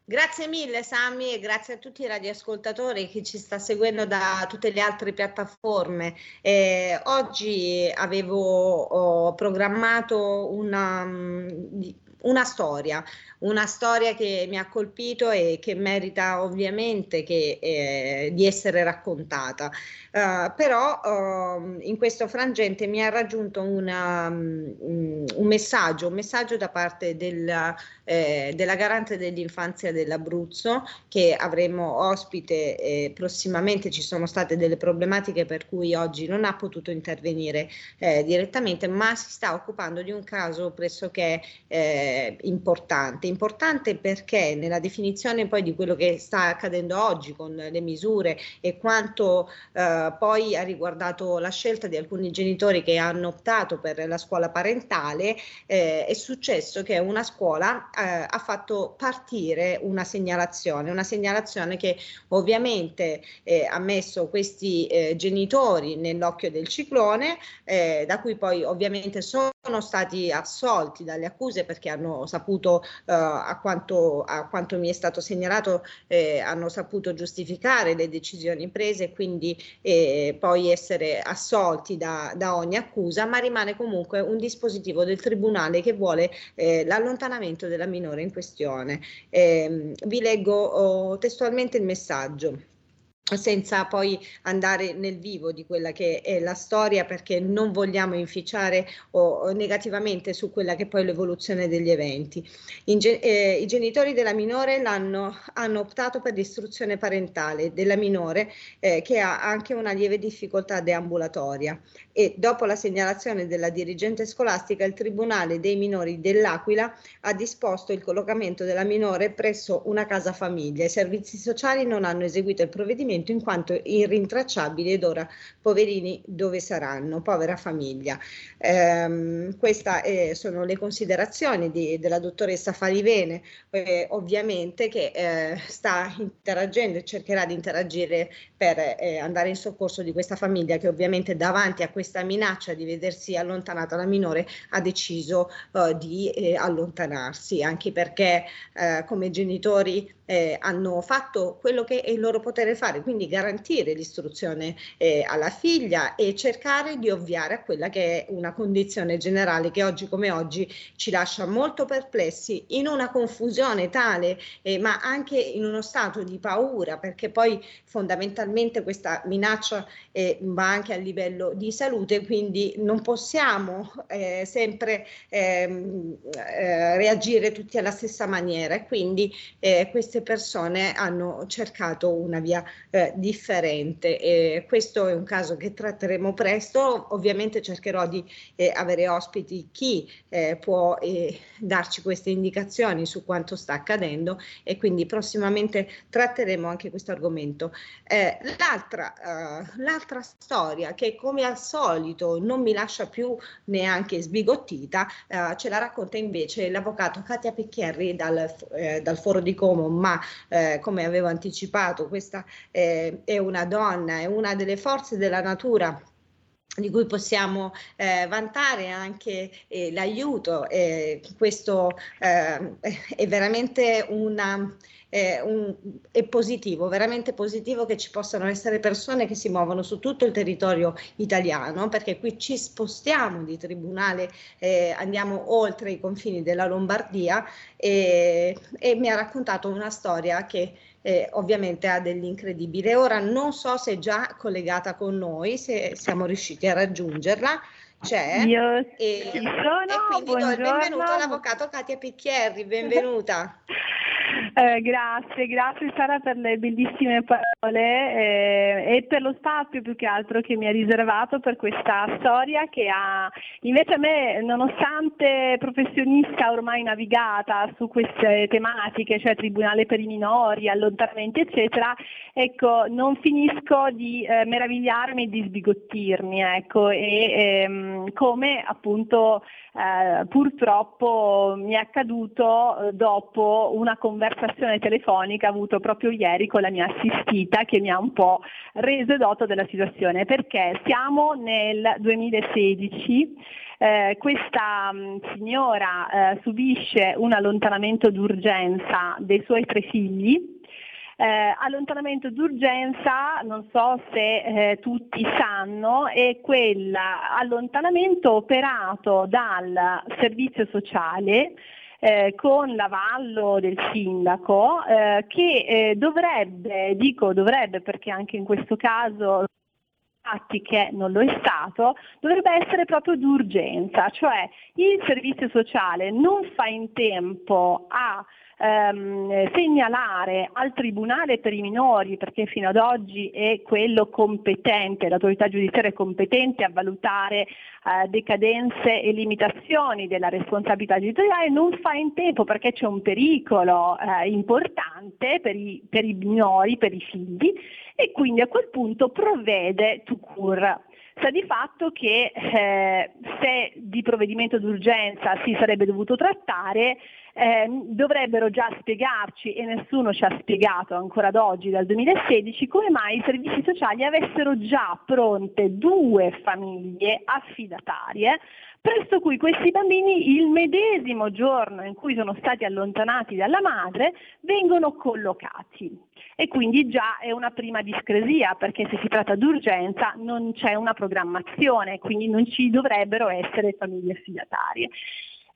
Grazie mille Sami e grazie a tutti i radioascoltatori che ci sta seguendo da tutte le altre piattaforme. Eh, oggi avevo programmato una, mm, una storia, una storia che mi ha colpito e che merita ovviamente che, eh, di essere raccontata. Eh, però ehm, in questo frangente mi ha raggiunto una, mm, un messaggio, un messaggio da parte della, eh, della garante dell'infanzia dell'Abruzzo che avremo ospite eh, prossimamente. Ci sono state delle problematiche per cui oggi non ha potuto intervenire eh, direttamente, ma si sta occupando di un caso pressoché eh, importante. Importante perché nella definizione poi di quello che sta accadendo oggi con le misure e quanto eh, poi ha riguardato la scelta di alcuni genitori che hanno optato per la scuola parentale, eh, è successo che una scuola eh, ha fatto partire una segnalazione, una segnalazione che ovviamente eh, ha messo questi eh, genitori nell'occhio del ciclone, eh, da cui poi ovviamente sono stati assolti dalle accuse perché hanno saputo, eh, a, quanto, a quanto mi è stato segnalato, eh, hanno saputo giustificare le decisioni prese e quindi eh, poi essere assolti da, da ogni accusa, ma rimane comunque un dispositivo del Tribunale che vuole eh, l'allontanamento della minore in questione. Ehm, vi leggo oh, testualmente il messaggio senza poi andare nel vivo di quella che è la storia perché non vogliamo inficiare o, negativamente su quella che è poi l'evoluzione degli eventi. Ge- eh, I genitori della minore hanno optato per l'istruzione parentale della minore eh, che ha anche una lieve difficoltà deambulatoria e dopo la segnalazione della dirigente scolastica il Tribunale dei minori dell'Aquila ha disposto il collocamento della minore presso una casa famiglia. I servizi sociali non hanno eseguito il provvedimento smarrimento in quanto irrintracciabili ed ora poverini dove saranno, povera famiglia. Eh, queste sono le considerazioni di, della dottoressa Falivene, eh, ovviamente che eh, sta interagendo e cercherà di interagire per eh, andare in soccorso di questa famiglia che ovviamente davanti a questa minaccia di vedersi allontanata la minore ha deciso uh, di eh, allontanarsi, anche perché eh, come genitori eh, hanno fatto quello che è il loro potere fare, quindi garantire l'istruzione eh, alla figlia e cercare di ovviare a quella che è una condizione generale che oggi come oggi ci lascia molto perplessi in una confusione tale, eh, ma anche in uno stato di paura, perché poi fondamentalmente questa minaccia eh, va anche a livello di salute, quindi non possiamo eh, sempre ehm, eh, reagire tutti alla stessa maniera. Quindi queste persone hanno cercato una via eh, differente. E questo è un caso che tratteremo presto. Ovviamente cercherò di eh, avere ospiti chi eh, può eh, darci queste indicazioni su quanto sta accadendo e quindi prossimamente tratteremo anche questo argomento. Eh, l'altra, eh, l'altra storia che come al solito non mi lascia più neanche sbigottita, ce la racconta invece l'avvocato Katia Picchierri dal, dal Foro di Como, ma eh, come avevo anticipato, questa eh, è una donna, è una delle forze della natura di cui possiamo eh, vantare anche eh, l'aiuto. Eh, questo è veramente una, eh, un, è positivo, veramente positivo che ci possano essere persone che si muovono su tutto il territorio italiano, perché qui ci spostiamo di tribunale, eh, andiamo oltre i confini della Lombardia e, e mi ha raccontato una storia che eh, ovviamente ha dell'incredibile. Ora non so se è già collegata con noi, se siamo riusciti a raggiungerla. C'è.
Io
e,
sono,
e quindi do il benvenuto all'avvocato Katia Picchierri, benvenuta.
Eh, grazie, grazie Sara per le bellissime parole eh, e per lo spazio più che altro che mi ha riservato per questa storia che ha invece a me, nonostante professionista ormai navigata su queste tematiche, cioè tribunale per i minori, allontanamenti eccetera, ecco, non finisco di eh, meravigliarmi e di sbigottirmi, ecco, e ehm, come appunto eh, purtroppo mi è accaduto eh, dopo una conversazione telefonica avuto proprio ieri con la mia assistita che mi ha un po' reso edoto della situazione perché siamo nel 2016 eh, questa mh, mm, signora eh, subisce un allontanamento d'urgenza dei suoi tre figli eh, allontanamento d'urgenza, non so se eh, tutti sanno, è quell'allontanamento operato dal servizio sociale eh, con l'avallo del sindaco eh, che eh, dovrebbe, dico dovrebbe perché anche in questo caso infatti che non lo è stato, dovrebbe essere proprio d'urgenza, cioè il servizio sociale non fa in tempo a ehm, segnalare al Tribunale per i minori, perché fino ad oggi è quello competente, l'autorità giudiziaria è competente a valutare eh, decadenze e limitazioni della responsabilità genitoriale, non fa in tempo perché c'è un pericolo eh, importante per i, per i minori, per i figli e quindi a quel punto provvede to cure. Sta di fatto che eh, se di provvedimento d'urgenza si sarebbe dovuto trattare, eh, dovrebbero già spiegarci, e nessuno ci ha spiegato ancora ad oggi, dal 2016, come mai i servizi sociali avessero già pronte due famiglie affidatarie presso cui questi bambini il medesimo giorno in cui sono stati allontanati dalla madre vengono collocati. E quindi già è una prima discresia perché se si tratta di urgenza non c'è una programmazione, quindi non ci dovrebbero essere famiglie affidatarie.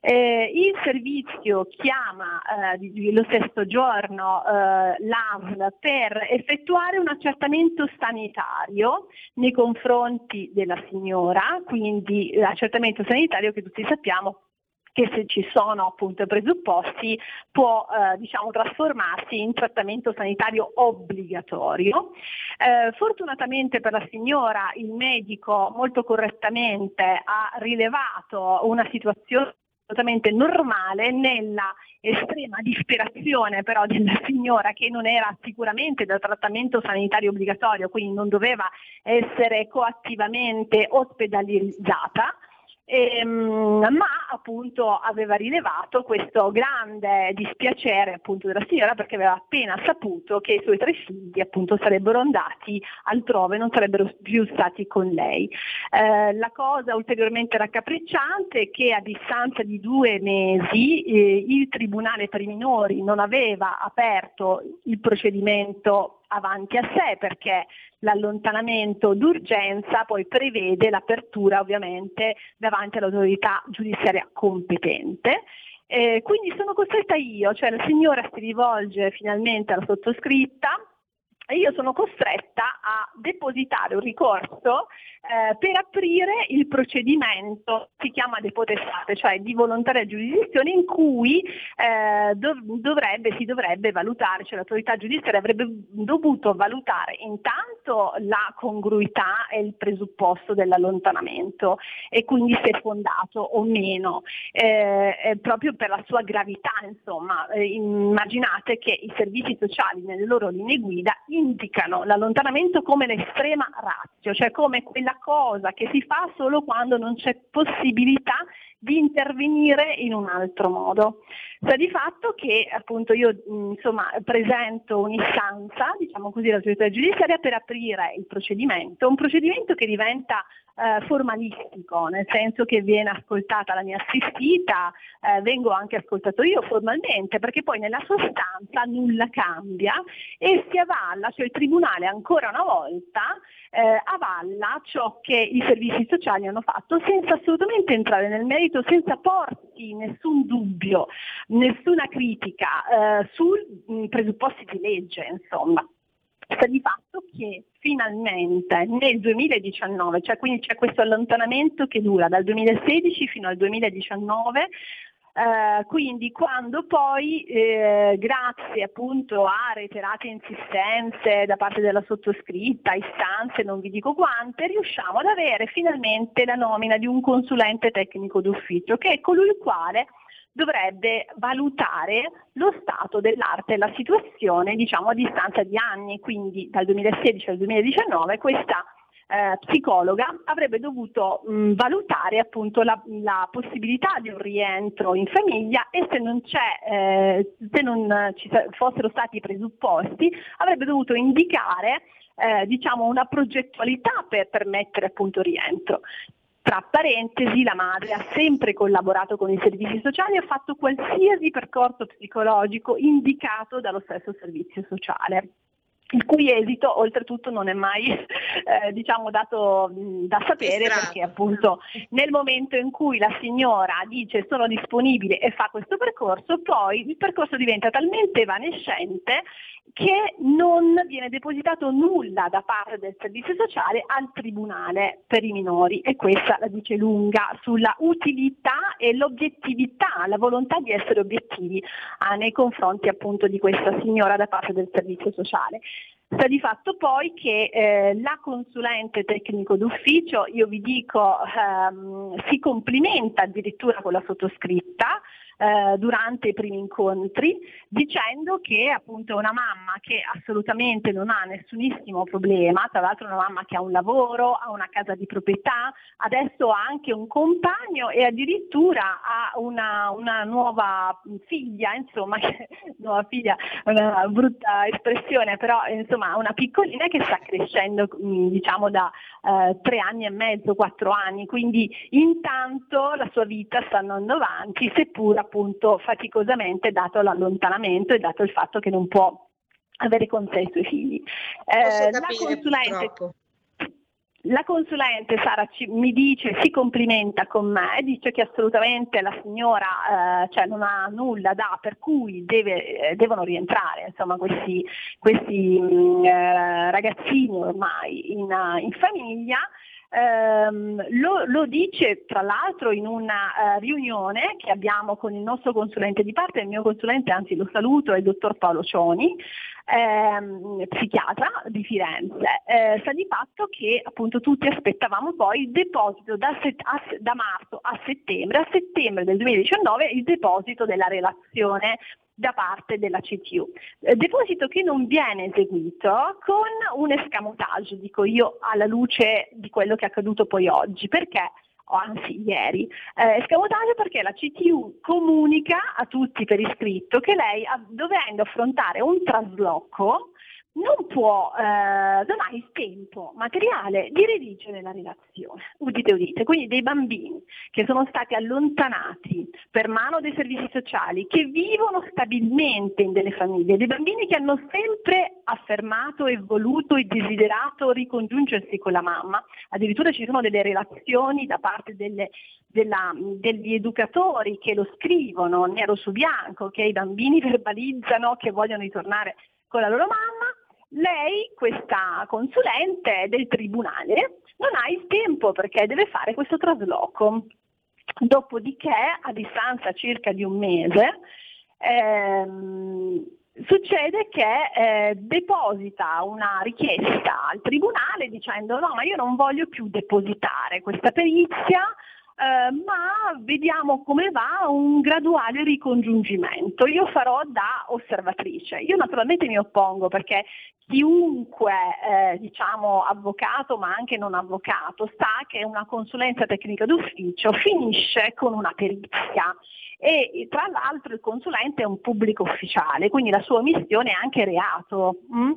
Eh, il servizio chiama eh, lo stesso giorno eh, l'ASL per effettuare un accertamento sanitario nei confronti della signora, quindi l'accertamento sanitario che tutti sappiamo che se ci sono appunto presupposti può eh, diciamo, trasformarsi in trattamento sanitario obbligatorio. Eh, fortunatamente per la signora il medico molto correttamente ha rilevato una situazione assolutamente normale nella estrema disperazione però della signora che non era sicuramente da trattamento sanitario obbligatorio, quindi non doveva essere coattivamente ospedalizzata, Ehm, ma appunto aveva rilevato questo grande dispiacere appunto della signora perché aveva appena saputo che i suoi tre figli appunto sarebbero andati altrove, non sarebbero più stati con lei. Eh, la cosa ulteriormente raccapricciante è che a distanza di due mesi eh, il Tribunale per i minori non aveva aperto il procedimento avanti a sé perché l'allontanamento d'urgenza poi prevede l'apertura ovviamente davanti all'autorità giudiziaria competente. Eh, quindi sono costretta io, cioè la signora si rivolge finalmente alla sottoscritta io sono costretta a depositare un ricorso eh, per aprire il procedimento, si chiama depotestate, cioè di volontaria giurisdizione in cui eh, dov- dovrebbe, si dovrebbe valutare, cioè l'autorità giudiziaria avrebbe dovuto valutare intanto la congruità e il presupposto dell'allontanamento e quindi se è fondato o meno, eh, proprio per la sua gravità, insomma, eh, immaginate che i servizi sociali nelle loro linee guida indicano l'allontanamento come l'estrema razio, cioè come quella cosa che si fa solo quando non c'è possibilità di intervenire in un altro modo. Sta di fatto che appunto io insomma, presento un'istanza, diciamo così, all'autorità giudiziaria per aprire il procedimento, un procedimento che diventa eh, formalistico, nel senso che viene ascoltata la mia assistita, eh, vengo anche ascoltato io formalmente, perché poi nella sostanza nulla cambia e si avalla, cioè il Tribunale ancora una volta eh, avalla ciò che i servizi sociali hanno fatto senza assolutamente entrare nel merito, senza porti nessun dubbio, nessuna critica eh, sui presupposti di legge, insomma. Sta di fatto che finalmente nel 2019, cioè quindi c'è questo allontanamento che dura dal 2016 fino al 2019, Uh, quindi quando poi, eh, grazie appunto a reiterate insistenze da parte della sottoscritta, istanze, non vi dico quante, riusciamo ad avere finalmente la nomina di un consulente tecnico d'ufficio, che è colui il quale dovrebbe valutare lo stato dell'arte e la situazione diciamo a distanza di anni, quindi dal 2016 al 2019 questa eh, psicologa avrebbe dovuto mh, valutare appunto la, la, possibilità di un rientro in famiglia e se non, eh, se non ci fossero stati i presupposti avrebbe dovuto indicare eh, diciamo una progettualità per permettere appunto il rientro. Tra parentesi, la madre ha sempre collaborato con i servizi sociali e ha fatto qualsiasi percorso psicologico indicato dallo stesso servizio sociale il cui esito oltretutto non è mai eh, diciamo dato mh, da sapere perché appunto nel momento in cui la signora dice sono disponibile e fa questo percorso poi il percorso diventa talmente evanescente che non viene depositato nulla da parte del servizio sociale al tribunale per i minori e questa la dice lunga sulla utilità e l'obiettività, la volontà di essere obiettivi ah, nei confronti appunto di questa signora da parte del servizio sociale. Sta di fatto poi che eh, la consulente tecnico d'ufficio, io vi dico, ehm, si complimenta addirittura con la sottoscritta, eh, durante i primi incontri dicendo che appunto è una mamma che assolutamente non ha nessunissimo problema, tra l'altro una mamma che ha un lavoro, ha una casa di proprietà, adesso ha anche un compagno e addirittura ha una, una nuova figlia, insomma, nuova figlia, una brutta espressione, però insomma una piccolina che sta crescendo diciamo da eh, tre anni e mezzo, quattro anni, quindi intanto la sua vita sta andando avanti, seppur appunto faticosamente dato l'allontanamento e dato il fatto che non può avere con sé i suoi figli. Eh, la consulente la consulente Sara ci, mi dice, si complimenta con me, dice che assolutamente la signora eh, cioè non ha nulla da, per cui deve, eh, devono rientrare insomma, questi, questi mh, mm, eh, ragazzini ormai in, in famiglia ehm, lo, lo, dice tra l'altro in una uh, riunione che abbiamo con il nostro consulente di parte, il mio consulente, anzi lo saluto, è il dottor Paolo Cioni, ehm, psichiatra di Firenze. Eh, sta di fatto che appunto tutti aspettavamo poi il deposito da, set- a, da marzo a settembre, a settembre del 2019 il deposito della relazione da parte della CTU. Eh, deposito che non viene eseguito con un escamotage, dico io, alla luce di quello che è accaduto poi oggi. Perché? o anzi ieri, eh, escamotage perché la CTU comunica a tutti per iscritto che lei, dovendo affrontare un trasloco, non può, eh, ha il tempo materiale di redigere la relazione. Udite, udite. Quindi dei bambini che sono stati allontanati per mano dei servizi sociali, che vivono stabilmente in delle famiglie, dei bambini che hanno sempre affermato e voluto e desiderato ricongiungersi con la mamma. Addirittura ci sono delle relazioni da parte delle, della, degli educatori che lo scrivono nero su bianco, che i bambini verbalizzano che vogliono ritornare con la loro mamma lei, questa consulente del tribunale, non ha il tempo perché deve fare questo trasloco. Dopodiché, a distanza circa di un mese, ehm, succede che eh, deposita una richiesta al tribunale dicendo no, ma io non voglio più depositare questa perizia eh, ma vediamo come va un graduale ricongiungimento. Io farò da osservatrice. Io naturalmente mi oppongo perché chiunque eh, diciamo avvocato ma anche non avvocato sa che una consulenza tecnica d'ufficio finisce con una perizia e tra l'altro il consulente è un pubblico ufficiale, quindi la sua missione è anche reato. Mm?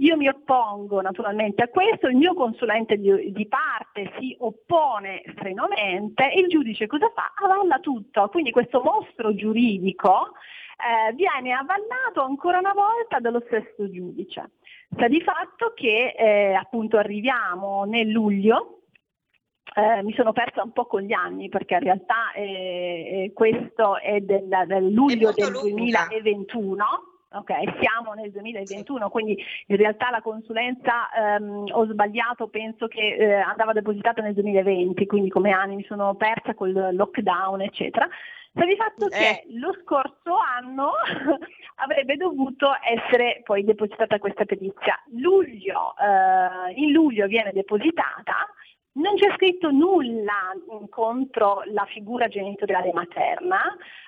Io mi oppongo naturalmente a questo, il mio consulente di, di parte si oppone strenuamente e il giudice cosa fa? Avalla tutto, quindi questo mostro giuridico eh, viene avallato ancora una volta dallo stesso giudice. Sta di fatto che eh, appunto arriviamo nel luglio, eh, mi sono persa un po' con gli anni perché in realtà eh, questo è del, del luglio del lunga. 2021 Ok, siamo nel 2021, quindi in realtà la consulenza ehm, ho sbagliato, penso che eh, andava depositata nel 2020, quindi come anni mi sono persa col lockdown, eccetera. Sta di fatto eh. che lo scorso anno avrebbe dovuto essere poi depositata questa perizia. Luglio, eh, in luglio viene depositata, non c'è scritto nulla contro la figura genitoriale materna,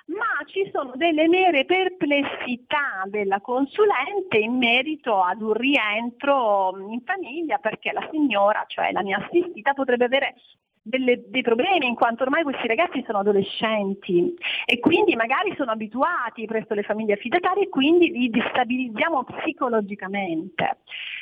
ma ci sono delle mere perplessità della consulente in merito ad un rientro in famiglia perché la signora, cioè la mia assistita, potrebbe avere delle, dei problemi in quanto ormai questi ragazzi sono adolescenti e quindi magari sono abituati presso le famiglie affidatarie e quindi li destabilizziamo psicologicamente.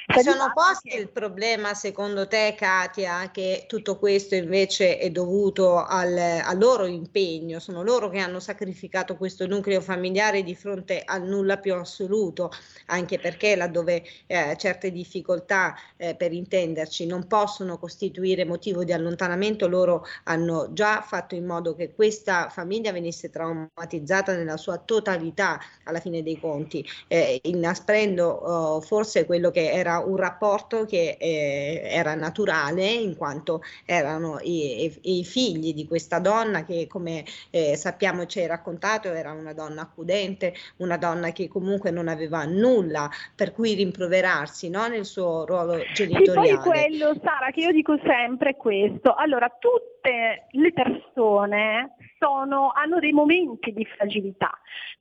Sono posti che... il problema secondo te Katia che tutto questo invece è dovuto al, al, loro impegno, sono loro che hanno sacrificato questo nucleo familiare di fronte al nulla più assoluto, anche perché laddove eh, certe difficoltà eh, per intenderci non possono costituire motivo di allontanamento, loro hanno già fatto in modo che questa famiglia venisse traumatizzata nella sua totalità alla fine dei conti, eh, inasprendo oh, forse quello che era un rapporto che eh, era naturale in quanto erano i, i, figli di questa donna che come eh, sappiamo ci hai raccontato era una donna accudente, una donna che comunque non aveva nulla per cui rimproverarsi no? nel suo ruolo genitoriale.
E poi quello Sara che io dico sempre questo, allora tutte le persone sono, hanno dei momenti di fragilità,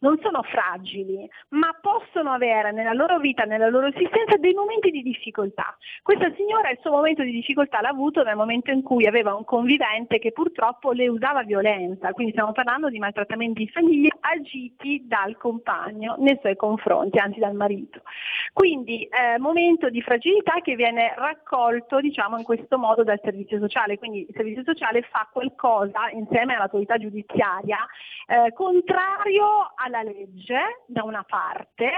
non sono fragili, ma possono avere nella loro vita, nella loro esistenza dei momenti di difficoltà. Questa signora il suo momento di difficoltà l'ha avuto nel momento in cui aveva un convivente che purtroppo le usava violenza, quindi stiamo parlando di maltrattamenti in famiglia agiti dal compagno nei suoi confronti, anzi dal marito. Quindi eh, momento di fragilità che viene raccolto diciamo in questo modo dal servizio sociale, quindi il servizio sociale fa qualcosa insieme all'autorità giudiziaria eh, contrario alla legge da una parte,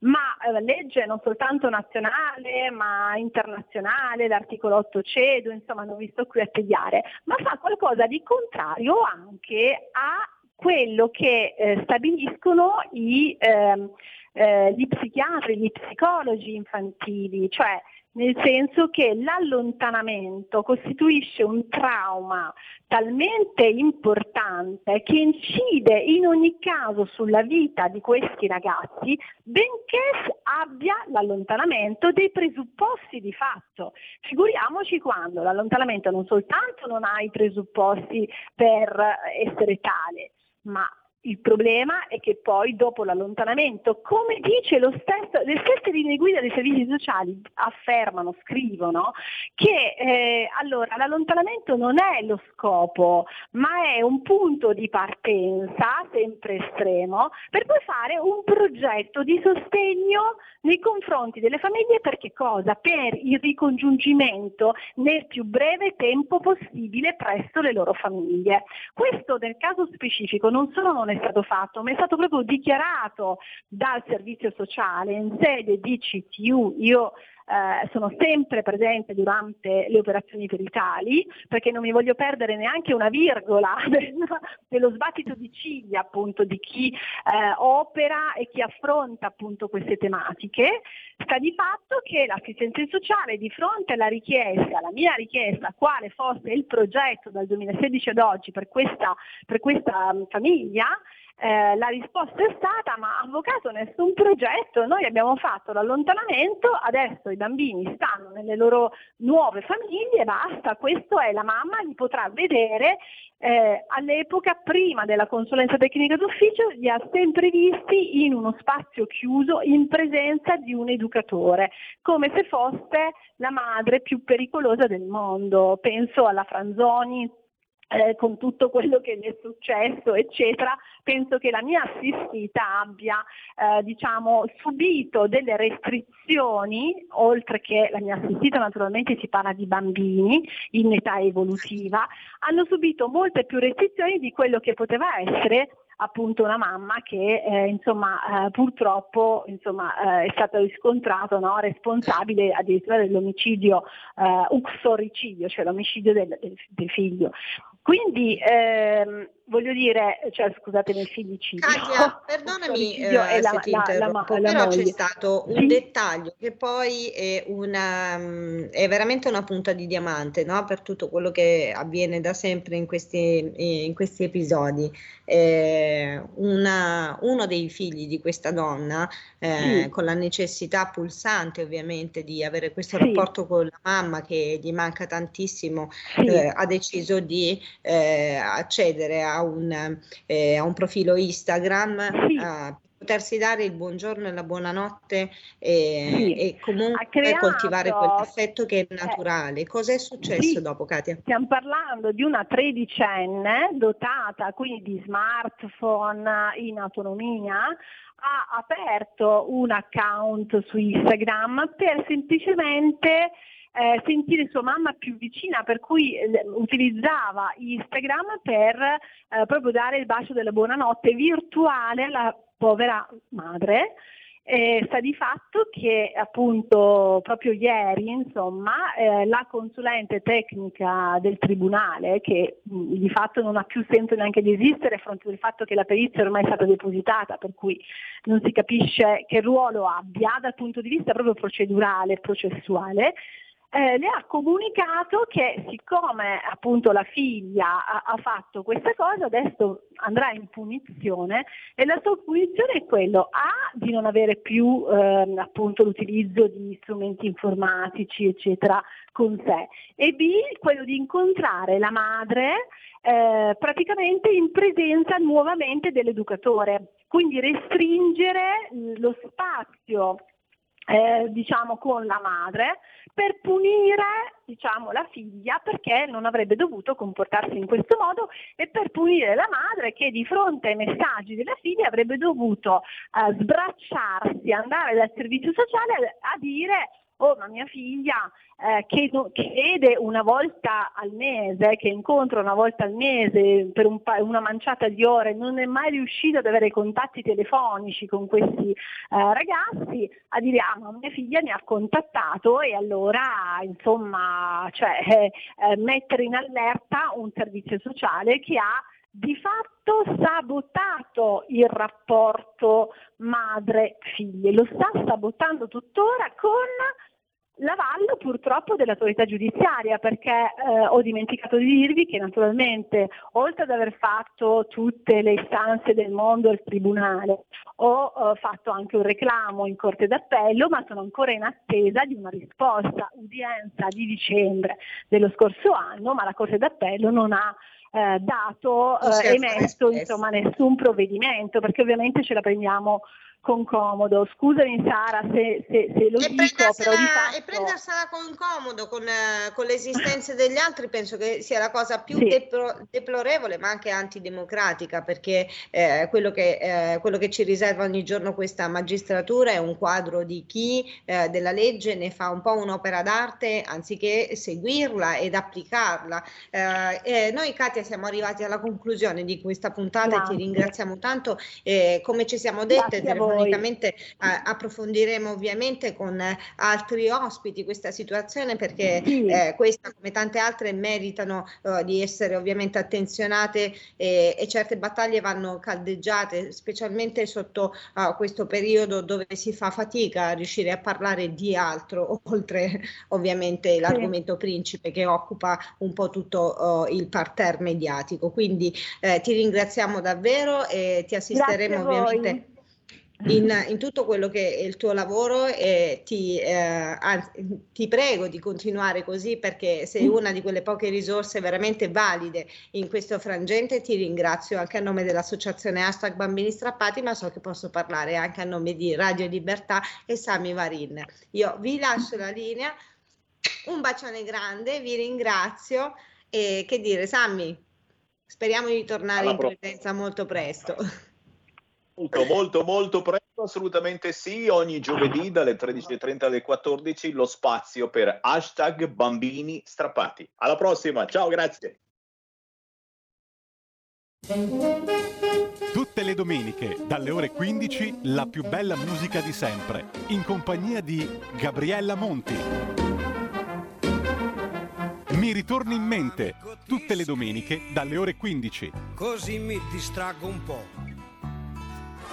ma eh, legge non soltanto nazionale ma internazionale, l'articolo 8 CEDU, insomma non vi sto qui a tediare, ma fa qualcosa di contrario anche a quello che eh, stabiliscono i, ehm, eh, gli psichiatri, gli psicologi infantili, cioè nel senso che l'allontanamento costituisce un trauma talmente importante che incide in ogni caso sulla vita di questi ragazzi, benché abbia l'allontanamento dei presupposti di fatto. Figuriamoci quando l'allontanamento non soltanto non ha i presupposti per essere tale, ma il problema è che poi dopo l'allontanamento, come dice lo stesso, le stesse linee guida dei servizi sociali affermano, scrivono, che eh, allora, l'allontanamento non è lo scopo, ma è un punto di partenza, sempre estremo, per poi fare un progetto di sostegno nei confronti delle famiglie per che cosa? Per il ricongiungimento nel più breve tempo possibile presso le loro famiglie. Questo nel caso specifico non solo non è stato fatto, ma è stato proprio dichiarato dal servizio sociale in sede di CTU. Io eh, sono sempre presente durante le operazioni peritali perché non mi voglio perdere neanche una virgola dello sbattito di ciglia appunto di chi eh, opera e chi affronta appunto queste tematiche. Sta di fatto che l'assistenza sociale di fronte alla richiesta, la mia richiesta, quale fosse il progetto dal 2016 ad oggi per questa, per questa famiglia, eh, la risposta è stata ma avvocato nessun progetto, noi abbiamo fatto l'allontanamento, adesso i bambini stanno nelle loro nuove famiglie, basta, questo è la mamma, li potrà vedere. Eh, all'epoca, prima della consulenza tecnica d'ufficio, li ha sempre visti in uno spazio chiuso in presenza di un educatore, come se fosse la madre più pericolosa del mondo. Penso alla Franzoni, eh, con tutto quello che gli è successo, eccetera, penso che la mia assistita abbia eh, diciamo, subito delle restrizioni, oltre che la mia assistita naturalmente si parla di bambini in età evolutiva, hanno subito molte più restrizioni di quello che poteva essere appunto una mamma che eh, insomma, eh, purtroppo insomma, eh, è stato riscontrato no, responsabile addirittura dell'omicidio eh, uxoricidio, cioè l'omicidio del, del figlio. Quindi ehm, voglio dire, cioè, scusatemi il figlicidio.
Katia, perdonami eh, la, se ti la, interrompo, la, però c'è stato un sì? dettaglio che poi è, una, mm, è, veramente una punta di diamante no? per tutto quello che avviene da sempre in questi, in questi episodi. Eh, una, uno dei figli di questa donna, eh, sì. con la necessità pulsante ovviamente di avere questo sì. rapporto con la mamma che gli manca tantissimo, eh, ha deciso di eh, accedere a un, eh, a un profilo Instagram sì. uh, potersi dare il buongiorno e la buonanotte e, sì. e comunque creato, coltivare quell'affetto che è naturale. Cosa è successo sì. dopo, Katia?
Stiamo parlando di una tredicenne dotata quindi di smartphone in autonomia, ha aperto un account su Instagram per semplicemente eh, sentire sua mamma più vicina, per cui eh, utilizzava Instagram per eh, proprio dare il bacio della buonanotte virtuale alla povera madre. Eh, sta di fatto che appunto proprio ieri insomma, eh, la consulente tecnica del tribunale, che mh, di fatto non ha più senso neanche di esistere a fronte del fatto che la perizia ormai è stata depositata, per cui non si capisce che ruolo abbia dal punto di vista proprio procedurale e processuale, eh, le ha comunicato che siccome appunto la figlia ha, ha, fatto questa cosa adesso andrà in punizione e la sua punizione è quello A di non avere più eh, appunto l'utilizzo di strumenti informatici eccetera con sé. E B quello di incontrare la madre eh, praticamente in presenza nuovamente dell'educatore. Quindi restringere lo spazio eh, diciamo con la madre per punire diciamo, la figlia perché non avrebbe dovuto comportarsi in questo modo e per punire la madre che di fronte ai messaggi della figlia avrebbe dovuto eh, sbracciarsi, andare dal servizio sociale a, a dire oh ma mia figlia eh, che, che, vede una volta al mese, che incontra una volta al mese per un pa- una manciata di ore, non è mai riuscita ad avere contatti telefonici con questi eh, ragazzi, a dire ah ma mia figlia mi ha contattato e allora insomma cioè, eh, eh mettere in allerta un servizio sociale che ha di fatto sabotato il rapporto madre-figlie, lo sta sabotando tuttora con l'avallo purtroppo dell'autorità giudiziaria perché eh, ho dimenticato di dirvi che naturalmente oltre ad aver fatto tutte le istanze del mondo al tribunale ho eh, fatto anche un reclamo in corte d'appello ma sono ancora in attesa di una risposta udienza di dicembre dello scorso anno ma la corte d'appello non ha eh, dato, eh, emesso insomma, nessun provvedimento perché ovviamente ce la prendiamo con comodo. Scusami Sara se, se, se lo
e
dico, però di fatto...
E prendersela con comodo con, eh, con l'esistenza degli altri penso che sia la cosa più
Sì.
deplo- deplorevole ma anche antidemocratica perché eh, quello, che, eh, quello che ci riserva ogni giorno questa magistratura è un quadro di chi eh, della legge ne fa un po' un'opera d'arte anziché seguirla ed applicarla. Eh, eh, noi Katia siamo arrivati alla conclusione di questa puntata e ti ringraziamo tanto. Come ci siamo dette
Grazie
telefonicamente eh, approfondiremo ovviamente con eh, altri ospiti questa situazione perché eh, questa come tante altre meritano eh, di essere ovviamente attenzionate e, e certe battaglie vanno caldeggiate specialmente sotto eh, questo periodo dove si fa fatica a riuscire a parlare di altro oltre ovviamente l'argomento principe che occupa un po' tutto eh, il parterre mediatico. Quindi ti ringraziamo davvero e ti assisteremo ovviamente in, in tutto quello che è il tuo lavoro e ti, eh, anzi, ti prego di continuare così perché sei una di quelle poche risorse veramente valide in questo frangente. Ti ringrazio anche a nome dell'associazione Hashtag Bambini Strappati, ma so che posso parlare anche a nome di Radio Libertà e Sami Varin. Io vi lascio la linea, un bacione grande, vi ringrazio e che dire, Sammy, speriamo di tornare
Alla
in presenza molto presto.
Molto, molto, molto presto, assolutamente sì. Ogni giovedì dalle 13.30 alle 14 lo spazio per hashtag bambini strappati. Alla prossima, ciao, grazie.
Tutte le domeniche, dalle ore 15, la più bella musica di sempre, in compagnia di Gabriella Monti. Mi ritorni in mente, tutte le domeniche, dalle ore 15.
Così mi distraggo un po'.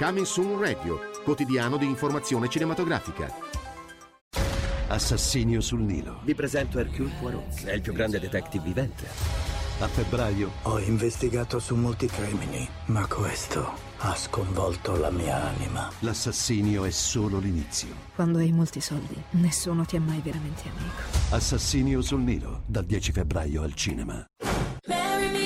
Coming Soon Radio, quotidiano di informazione cinematografica.
Assassinio sul Nilo. Vi presento Hercule Poirot, è il più grande detective vivente. A febbraio
Ho investigato su molti crimini, ma questo ha sconvolto la mia anima.
l'assassinio è solo l'inizio.
Quando hai molti soldi, nessuno ti è mai veramente amico.
Assassinio sul Nilo, dal 10 febbraio al cinema.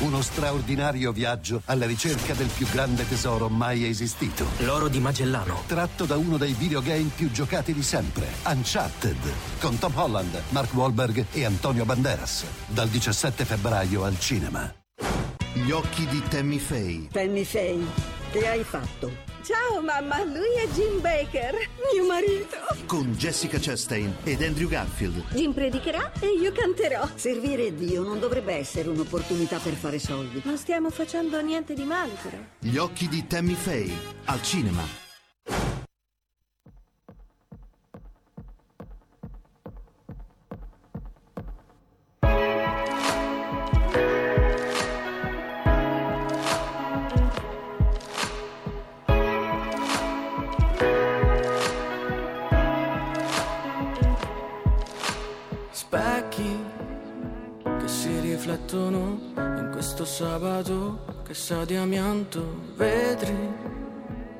Uno straordinario viaggio alla ricerca del più grande tesoro mai esistito.
L'oro di Magellano.
Tratto da uno dei videogame più giocati di sempre, Uncharted, con Tom Holland, Mark Wahlberg e Antonio Banderas. Dal 17 febbraio al cinema. Gli occhi di Tammy Faye.
Penny Faye, che hai fatto? Ciao mamma, lui è Jim Baker, mio marito.
Con Jessica Chastain ed Andrew Garfield.
Jim predicherà e io canterò. Servire Dio non dovrebbe essere un'opportunità per fare soldi. Non stiamo facendo niente di male però.
Gli occhi di Tammy Faye. Al cinema.
Riflettono in questo sabato che sa di amianto, vetri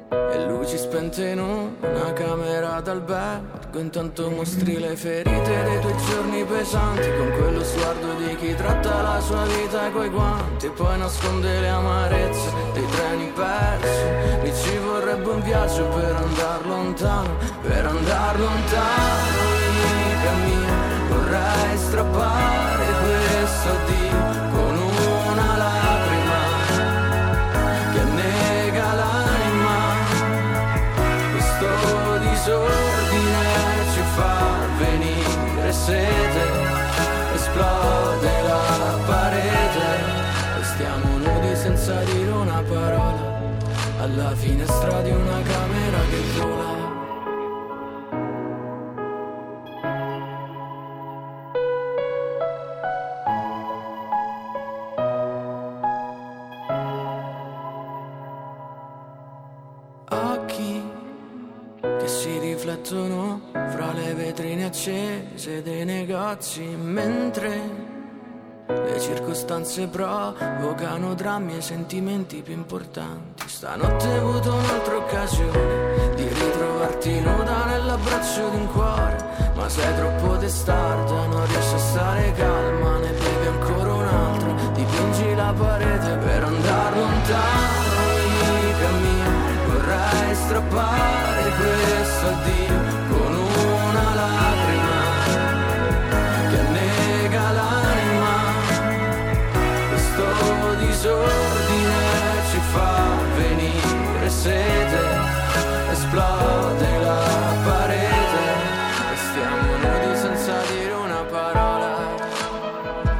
e luci spente in una camera d'albergo
intanto mostri le ferite dei tuoi giorni pesanti Con quello sguardo di chi tratta la sua vita coi guanti E poi nasconde le amarezze dei treni persi. Mi ci vorrebbe un viaggio per andar lontano Per andar lontano, amica mia Alla finestra di una camera che vola. Occhi si riflettono fra le vetrine accese dei negozi mentre circostanze provocano drammi e sentimenti più importanti. Stanotte hai avuto un'altra occasione di ritrovarti nuda nell'abbraccio di un cuore, ma sei troppo testarda, non riesci a stare calma, ne bevi ancora un'altra, dipingi la parete per andare lontano, amica mia, vorrei strappare questo addio esplode la parete, restiamo nudi senza dire una parola.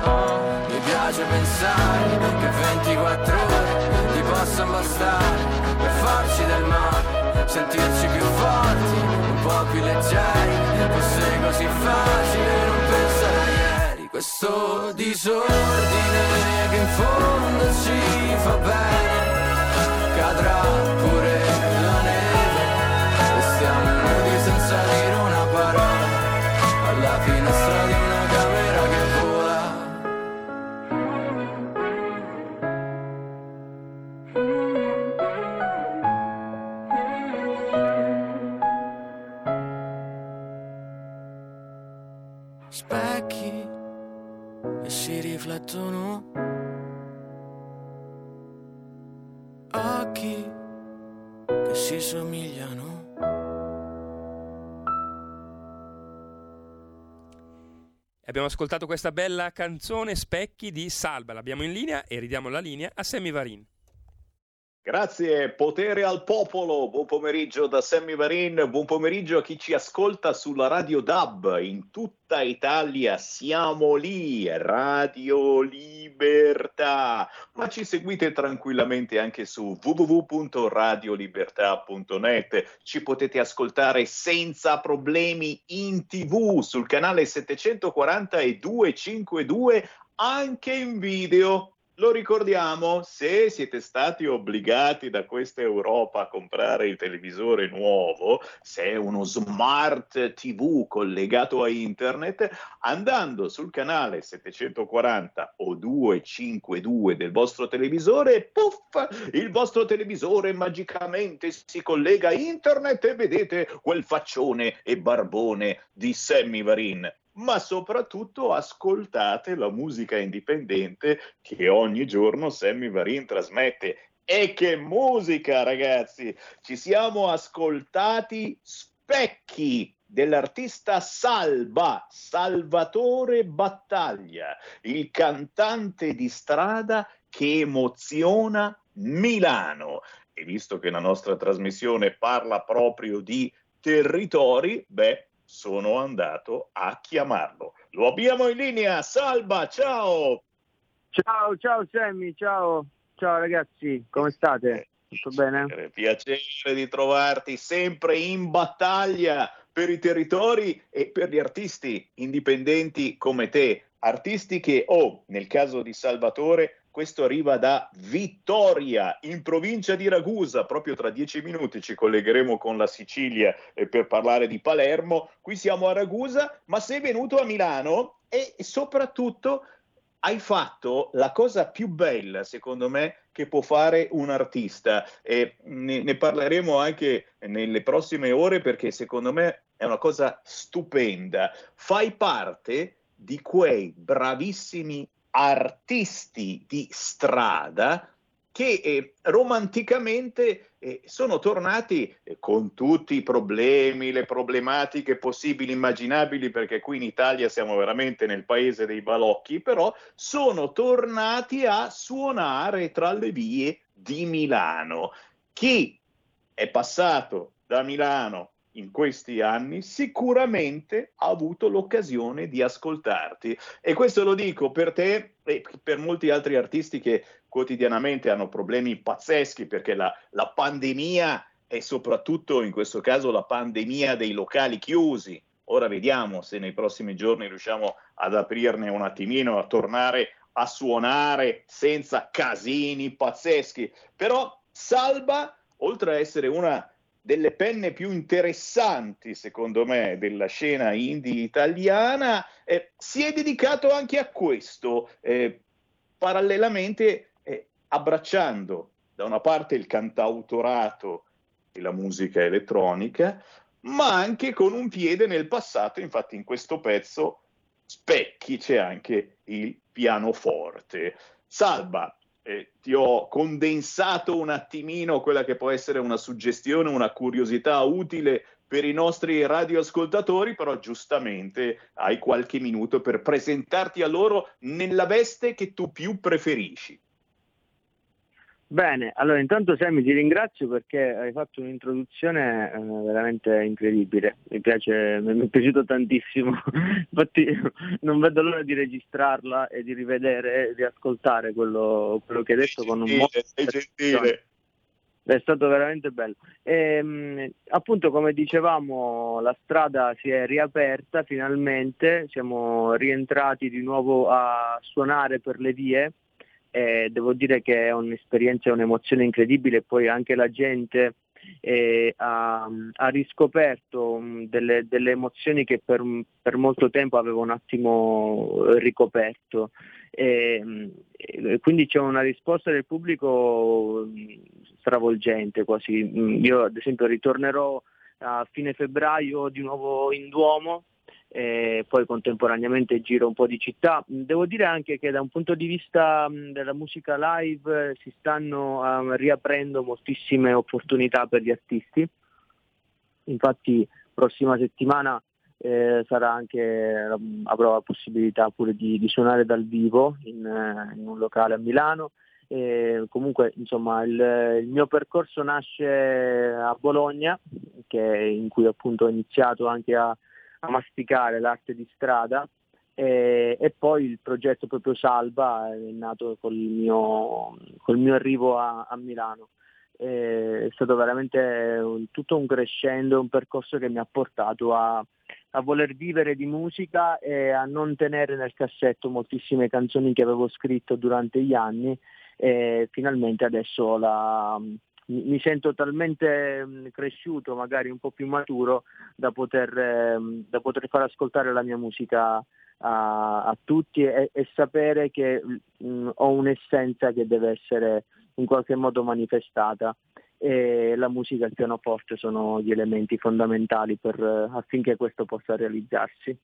Oh, mi piace pensare che 24 ore ti possano bastare per farci del male, sentirci più forti, un po' più leggeri, fosse così facile non pensare ieri. Questo disordine che in fondo ci fa bene, cadrà pure riflettono, occhi che si somigliano.
Abbiamo ascoltato questa bella canzone Specchi di Salva, l'abbiamo in linea e ridiamo la linea a Sammy Varin.
Grazie, potere al popolo. Buon pomeriggio da Sammy Varin, buon pomeriggio a chi ci ascolta sulla Radio DAB in tutta Italia. Siamo lì, Radio Libertà. Ma ci seguite tranquillamente anche su www.radiolibertà.net. Ci potete ascoltare senza problemi in TV sul canale 740 e 252 anche in video. Lo ricordiamo, se siete stati obbligati da questa Europa a comprare il televisore nuovo, se è uno smart TV collegato a internet, andando sul canale 740 o 252 del vostro televisore, puff, il vostro televisore magicamente si collega a internet e vedete quel faccione e barbone di Sammy Varin ma soprattutto ascoltate la musica indipendente che ogni giorno Sammy Varin trasmette. E che musica, ragazzi! Ci siamo ascoltati specchi dell'artista Salva, Salvatore Battaglia, il cantante di strada che emoziona Milano. E visto che la nostra trasmissione parla proprio di territori, beh, sono andato a chiamarlo. Lo abbiamo in linea, Salva, ciao!
Ciao, ciao Sammy, ciao, ciao ragazzi, come state? Tutto bene?
Piacere di trovarti sempre in battaglia per i territori e per gli artisti indipendenti come te, artisti che, oh, nel caso di Salvatore, questo arriva da Vittoria, in provincia di Ragusa. Proprio tra dieci minuti ci collegheremo con la Sicilia eh, per parlare di Palermo. Qui siamo a Ragusa, ma sei venuto a Milano e soprattutto hai fatto la cosa più bella, secondo me, che può fare un artista. E ne, ne parleremo anche nelle prossime ore perché secondo me è una cosa stupenda. Fai parte di quei bravissimi artisti di strada che eh, romanticamente eh, sono tornati eh, con tutti i problemi, le problematiche possibili, immaginabili, perché qui in Italia siamo veramente nel paese dei balocchi, però sono tornati a suonare tra le vie di Milano. Chi è passato da Milano in questi anni sicuramente ha avuto l'occasione di ascoltarti e questo lo dico per te e per molti altri artisti che quotidianamente hanno problemi pazzeschi perché la, la pandemia e soprattutto in questo caso la pandemia dei locali chiusi. Ora vediamo se nei prossimi giorni riusciamo ad aprirne un attimino, a tornare a suonare senza casini pazzeschi. Però Salva, oltre a essere una delle penne più interessanti, secondo me, della scena indie italiana, eh, si è dedicato anche a questo, eh, parallelamente eh, abbracciando da una parte il cantautorato e la musica elettronica, ma anche con un piede nel passato, infatti in questo pezzo Specchi c'è anche il pianoforte. Salva, eh, ti ho condensato un attimino quella che può essere una suggestione, una curiosità utile per i nostri radioascoltatori, però giustamente hai qualche minuto per presentarti a loro nella veste che tu più preferisci.
Bene, allora intanto Sammy ti ringrazio perché hai fatto un'introduzione eh, veramente incredibile, mi piace, mi è piaciuto tantissimo, infatti non vedo l'ora di registrarla e di rivedere e di ascoltare quello, quello che hai detto
sei
con un modo
sei gentile.
è stato veramente bello. E, appunto, come dicevamo, la strada si è riaperta finalmente, siamo rientrati di nuovo a suonare per le vie. E devo dire che è un'esperienza e un'emozione incredibile, poi anche la gente eh, ha, ha riscoperto mh, delle, delle emozioni che per, per molto tempo avevo un attimo ricoperto. E, e quindi c'è una risposta del pubblico mh, stravolgente quasi. Io ad esempio ritornerò a fine febbraio di nuovo in Duomo e poi contemporaneamente giro un po' di città. Devo dire anche che da un punto di vista mh, della musica live eh, si stanno eh, riaprendo moltissime opportunità per gli artisti. Infatti prossima settimana eh, sarà anche, avrò la possibilità pure di, di suonare dal vivo in, eh, in un locale a Milano. E comunque insomma il, il mio percorso nasce a Bologna, che, in cui appunto ho iniziato anche a, a masticare l'arte di strada e, e, poi il progetto proprio Salva è nato col mio, col mio arrivo a, a Milano. E è stato veramente un, tutto un crescendo, un percorso che mi ha portato a, a voler vivere di musica e a non tenere nel cassetto moltissime canzoni che avevo scritto durante gli anni e finalmente adesso la, mi sento talmente mh, cresciuto, magari un po' più maturo, da poter, ehm, da poter far ascoltare la mia musica a, a tutti e, e, sapere che mh, ho un'essenza che deve essere in qualche modo manifestata e la musica e il pianoforte sono gli elementi fondamentali per, affinché questo possa realizzarsi.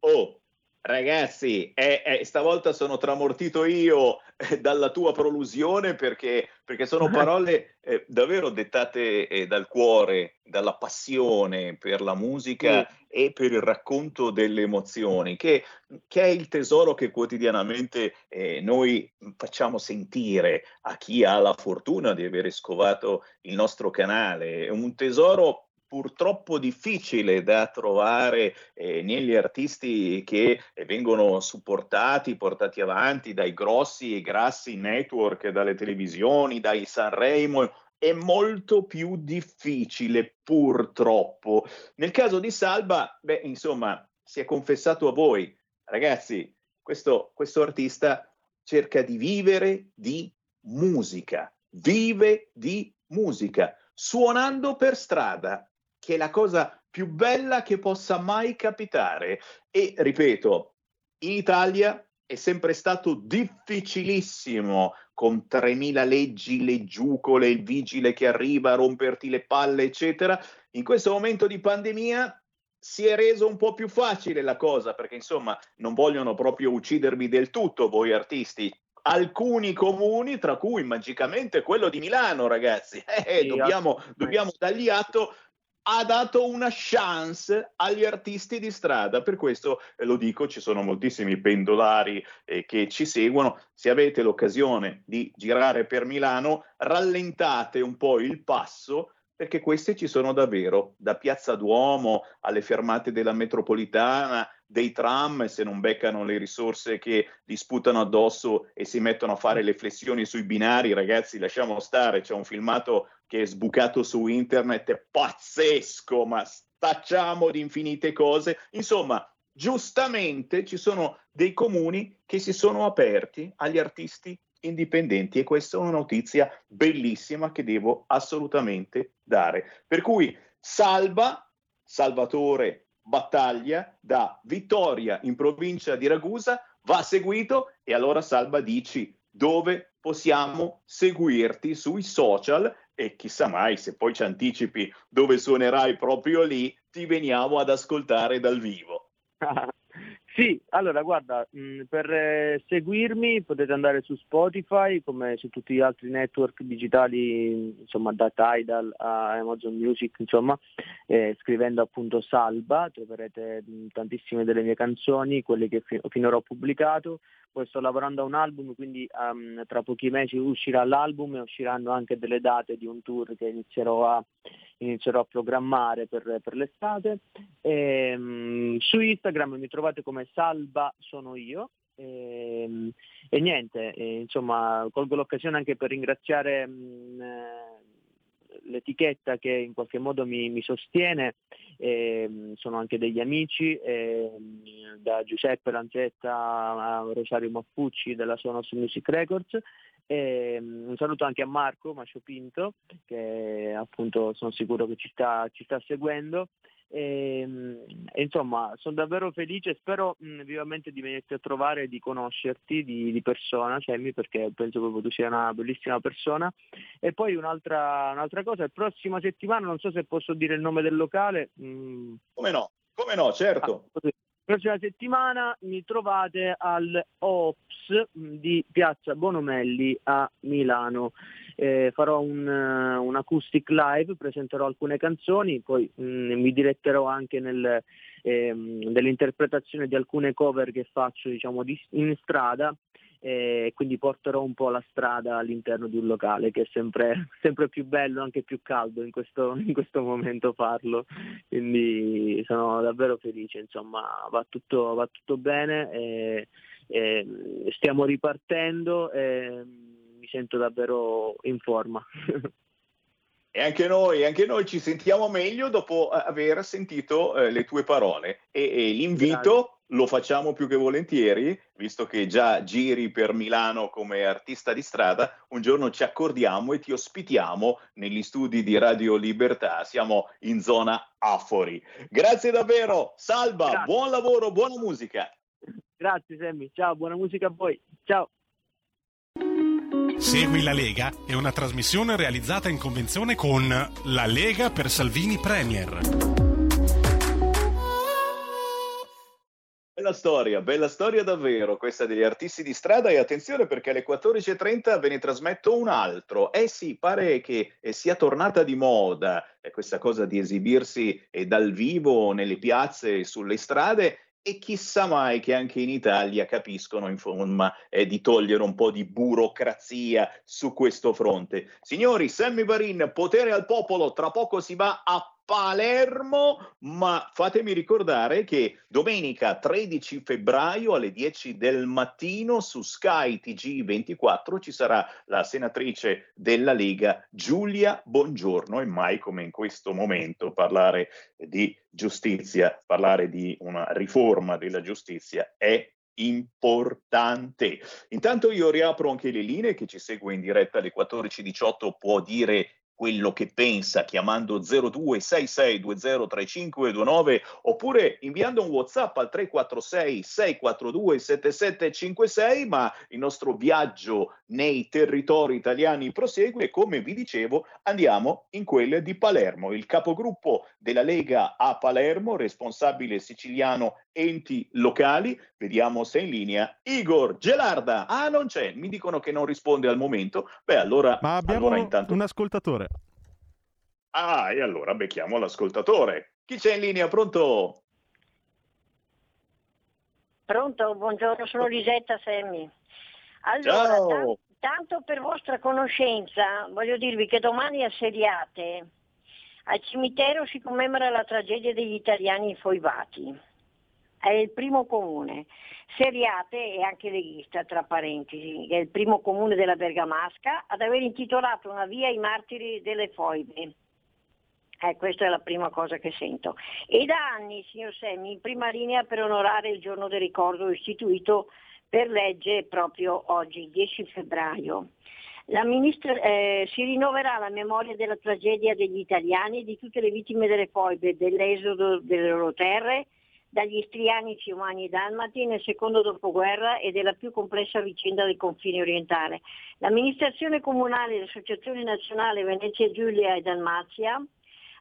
Oh, Ragazzi, eh, eh, stavolta sono tramortito io eh, dalla tua prolusione perché, perché sono parole eh, davvero dettate eh, dal cuore, dalla passione per la musica mm. e per il racconto delle emozioni, che, che, è il tesoro che quotidianamente eh, noi facciamo sentire a chi ha la fortuna di avere scovato il nostro canale. È un tesoro purtroppo difficile da trovare eh, negli artisti che eh, vengono supportati, portati avanti dai grossi e grassi network, dalle televisioni, dai Sanremo. È molto più difficile, purtroppo. Nel caso di Salva, beh, insomma, si è confessato a voi, ragazzi, questo, questo artista cerca di vivere di musica, vive di musica, suonando per strada, che è la cosa più bella che possa mai capitare. E ripeto, in Italia è sempre stato difficilissimo con 3.000 leggi, leggiucole, il vigile che arriva a romperti le palle, eccetera. In questo momento di pandemia si è reso un po' più facile la cosa perché insomma non vogliono proprio uccidervi del tutto voi artisti. Alcuni comuni, tra cui magicamente quello di Milano, ragazzi, eh, dobbiamo, dobbiamo dargli atto, ha dato una chance agli artisti di strada. Per questo eh, lo dico, ci sono moltissimi pendolari eh, che ci seguono. Se avete l'occasione di girare per Milano, rallentate un po' il passo perché queste ci sono davvero, da Piazza Duomo alle fermate della metropolitana, dei tram, se non beccano le risorse che li sputano addosso e si mettono a fare le flessioni sui binari, ragazzi, lasciamo stare, c'è un filmato che è sbucato su internet, è pazzesco, ma stacciamo di infinite cose. Insomma, giustamente ci sono dei comuni che si sono aperti agli artisti indipendenti e questa è una notizia bellissima che devo assolutamente dare. Per cui Salva, Salvatore Battaglia da Vittoria in provincia di Ragusa va seguito e allora Salva dici dove possiamo seguirti sui social e chissà mai se poi ci anticipi dove suonerai proprio lì, ti veniamo ad ascoltare dal vivo.
Sì, allora guarda, mh, per eh, seguirmi potete andare su Spotify come su tutti gli altri network digitali, insomma da Tidal a Amazon Music, insomma, eh, scrivendo appunto Salva, troverete mh, tantissime delle mie canzoni, quelle che fi- finora ho pubblicato, poi sto lavorando a un album, quindi um, tra pochi mesi uscirà l'album e usciranno anche delle date di un tour che inizierò a, inizierò a programmare per, per l'estate. E, um, su Instagram mi trovate come Salva sono io. E, ehm, e niente, e, insomma, colgo l'occasione anche per ringraziare mh, l'etichetta che in qualche modo mi, mi sostiene, eh, sono anche degli amici, eh, da Giuseppe Lanzetta a Rosario Maffucci della Sonos Music Records. E, un saluto anche a Marco Mascio Pinto che appunto sono sicuro che ci sta, ci sta seguendo e, ehm, e insomma, sono davvero felice, spero mh, vivamente di venirti a trovare e di conoscerti di, di persona, Cemmi, perché penso proprio tu sia una bellissima persona. E poi un'altra, un'altra cosa, la prossima settimana, non so se posso dire il nome del locale.
Mh... Come no? Come no, certo.
Ah, prossima settimana mi trovate al OPS di Piazza Bonomelli a Milano eh, farò un, uh, un, acoustic live, presenterò alcune canzoni, poi mh, mm, mi diretterò anche nel, eh, nell'interpretazione di alcune cover che faccio diciamo, di, in strada e eh, quindi porterò un po' la strada all'interno di un locale che è sempre, sempre più bello, anche più caldo in questo, in questo, momento farlo, quindi sono davvero felice, insomma va tutto, va tutto bene, e, e stiamo ripartendo. E, sento davvero in forma.
E anche noi, anche noi ci sentiamo meglio dopo aver sentito eh, le tue parole e, e l'invito Grazie. lo facciamo più che volentieri, visto che già giri per Milano come artista di strada, un giorno ci accordiamo e ti ospitiamo negli studi di Radio Libertà, siamo in zona Afori. Grazie davvero, Salva, Grazie. buon lavoro, buona musica.
Grazie Sammy, ciao, buona musica a voi, ciao.
Segui la Lega è una trasmissione realizzata in convenzione con La Lega per Salvini Premier.
Bella storia, bella storia davvero questa degli artisti di strada e attenzione perché alle 14.30 ve ne trasmetto un altro. Eh sì, pare che eh, sia tornata di moda eh, questa cosa di esibirsi eh, dal vivo nelle piazze sulle strade e chissà mai che anche in Italia capiscono insomma eh, di togliere un po' di burocrazia su questo fronte. Signori, Sammy Varin, potere al popolo, tra poco si va a Palermo, ma fatemi ricordare che domenica 13 febbraio alle 10 del mattino su Sky TG24 ci sarà la senatrice della Lega Giulia Bongiorno e mai come in questo momento parlare di giustizia, parlare di una riforma della giustizia è importante. Intanto io riapro anche le linee, che ci segue in diretta alle 14.18 può dire quello che pensa chiamando 0266203529 oppure inviando un WhatsApp al 346 642 7756, ma il nostro viaggio nei territori italiani prosegue e come vi dicevo andiamo in quelle di Palermo. Il capogruppo della Lega a Palermo, responsabile siciliano enti locali, vediamo se è in linea Igor Gelarda. Ah, non c'è, mi dicono che non risponde al momento. Beh, allora,
Ma abbiamo
allora intanto...
un ascoltatore.
Ah, e allora becchiamo l'ascoltatore. Chi c'è in linea? Pronto?
Pronto, buongiorno, sono Lisetta Semmi. Allora,
Ciao.
tan- tanto per vostra conoscenza, voglio dirvi che domani a Seriate al cimitero si commemora la tragedia degli italiani infoibati. È il primo comune. Seriate è anche leghista, tra parentesi, è il primo comune della Bergamasca ad aver intitolato una via ai martiri delle foibe. Eh, questa è la prima cosa che sento. E da anni, signor Semmi, in prima linea per onorare il giorno del ricordo istituito per legge proprio oggi, il 10 febbraio. Ministra, eh, si rinnoverà la memoria della tragedia degli italiani e di tutte le vittime delle foibe, dell'esodo delle loro terre, dagli istrianici umani e dalmati nel secondo dopoguerra e della più complessa vicenda del confine orientale. L'amministrazione comunale e l'Associazione Nazionale Venezia Giulia e Dalmazia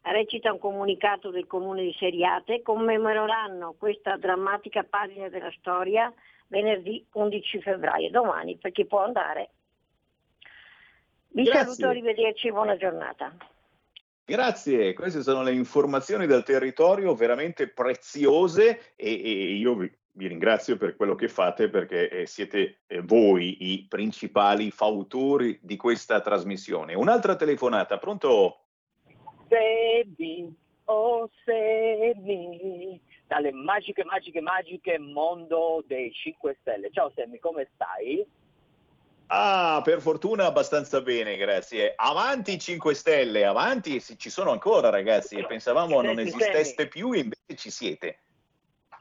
recita un comunicato del comune di Seriate, commemoreranno questa drammatica pagina della storia venerdì 11 febbraio, domani per chi può andare. Vi
Grazie.
saluto, arrivederci, buona giornata.
Grazie, queste sono le informazioni del territorio veramente preziose e, e io vi, vi ringrazio per quello che fate perché eh, siete eh, voi i principali fautori di questa trasmissione. Un'altra telefonata, pronto?
Semi, oh Semi, dalle magiche, magiche, magiche mondo dei 5 Stelle. Ciao Semi, come stai?
Ah, per fortuna abbastanza bene, grazie. Avanti 5 Stelle, avanti, ci sono ancora ragazzi, pensavamo non
Senti,
esisteste più, invece ci siete.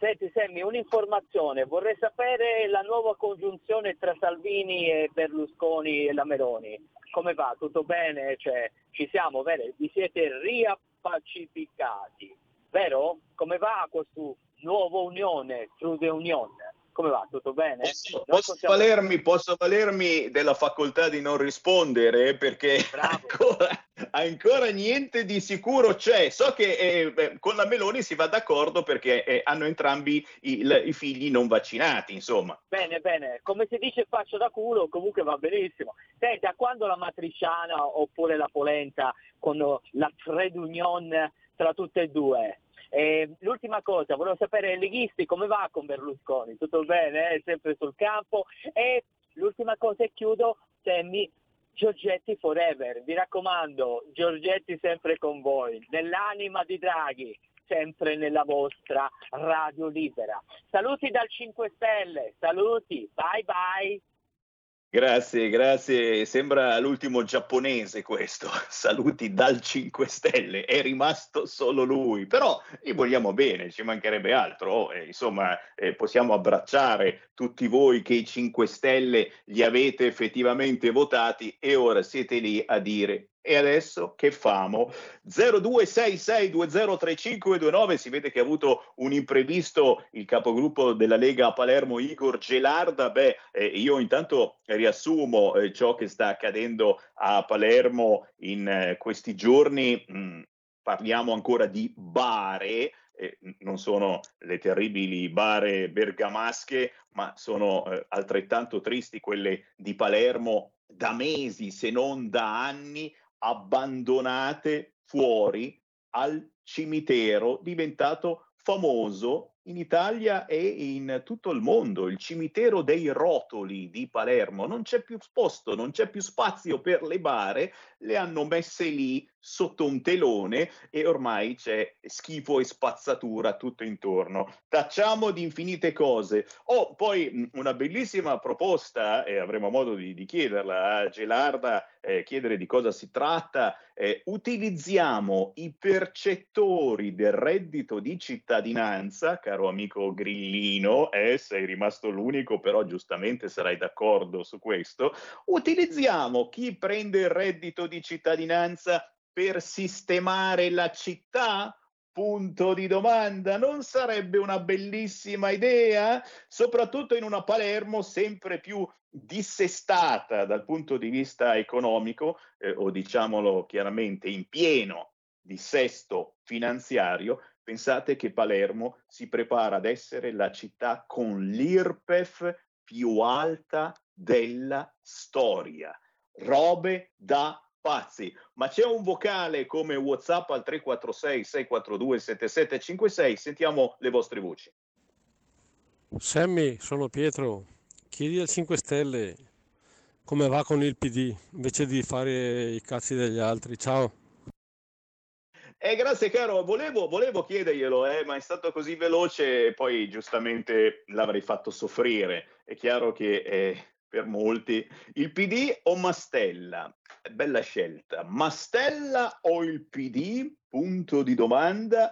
Senti Semmi, un'informazione, vorrei sapere la nuova congiunzione tra Salvini e Berlusconi e la Meloni. Come va? Tutto bene? Cioè, ci siamo, vero? Vi siete riappacificati, vero? Come va questa nuova unione, True the Union? Come va? Tutto bene?
Posso, posso
possiamo-
valermi, posso valermi della facoltà di non rispondere perché ancora, ancora niente di sicuro c'è. So che eh, beh, con la Meloni si va d'accordo perché eh, hanno entrambi i, l- i figli non vaccinati, insomma.
Bene, bene, come si dice faccio da culo, comunque va benissimo. Senti, a quando la matriciana oppure la polenta con la trade union tra tutte e due? E l'ultima cosa, volevo sapere leghisti come va con Berlusconi? Tutto bene? eh? Sempre sul campo? E l'ultima cosa e chiudo, Sammy, Giorgetti Forever, vi raccomando, Giorgetti sempre con voi, nell'anima di Draghi, sempre nella vostra radio libera. Saluti dal 5 Stelle, saluti, bye bye.
Grazie, grazie. Sembra l'ultimo giapponese questo. Saluti dal 5 Stelle. È rimasto solo lui. Però gli vogliamo bene, ci mancherebbe altro. Oh, eh, insomma, eh, possiamo abbracciare tutti voi che i 5 Stelle li avete effettivamente votati e ora siete lì a dire e adesso che famo? 0266203529 si vede che ha avuto un imprevisto il capogruppo della Lega a Palermo Igor Gelarda. Beh, eh, io intanto riassumo eh, ciò che sta accadendo a Palermo in eh, questi giorni. Mm, parliamo ancora di bare, eh, non sono le terribili bare bergamasche, ma sono eh, altrettanto tristi quelle di Palermo da mesi, se non da anni, abbandonate fuori al cimitero diventato famoso in Italia e in tutto il mondo, il cimitero dei rotoli di Palermo. Non c'è più posto, non c'è più spazio per le bare, le hanno messe lì sotto un telone e ormai c'è schifo e spazzatura tutto intorno. Tacciamo di infinite cose. Oh, poi una bellissima proposta, e avremo modo di, di chiederla a Gelarda, eh, chiedere di cosa si tratta. Eh, utilizziamo i percettori del reddito di cittadinanza, caro amico Grillino, eh, sei rimasto l'unico, però giustamente sarai d'accordo su questo. Utilizziamo chi prende il reddito di cittadinanza per sistemare la città? Punto di domanda. Non sarebbe una bellissima idea? Soprattutto in una Palermo sempre più dissestata dal punto di vista economico, eh, o diciamolo chiaramente in pieno dissesto finanziario, pensate che Palermo si prepara ad essere la città con l'IRPEF più alta della storia. Robe da pazzi, ma c'è un vocale come WhatsApp al 346 642 7756, sentiamo le vostre voci.
Sammy, sono Pietro. Chiedi al 5 Stelle come va con il PD invece di fare i cazzi degli altri. Ciao.
Eh, grazie caro, volevo, volevo chiederglielo, eh, ma è stato così veloce e poi giustamente l'avrei fatto soffrire. È chiaro che eh, per molti. Il PD o Mastella? Bella scelta. Mastella o il PD? Punto di domanda.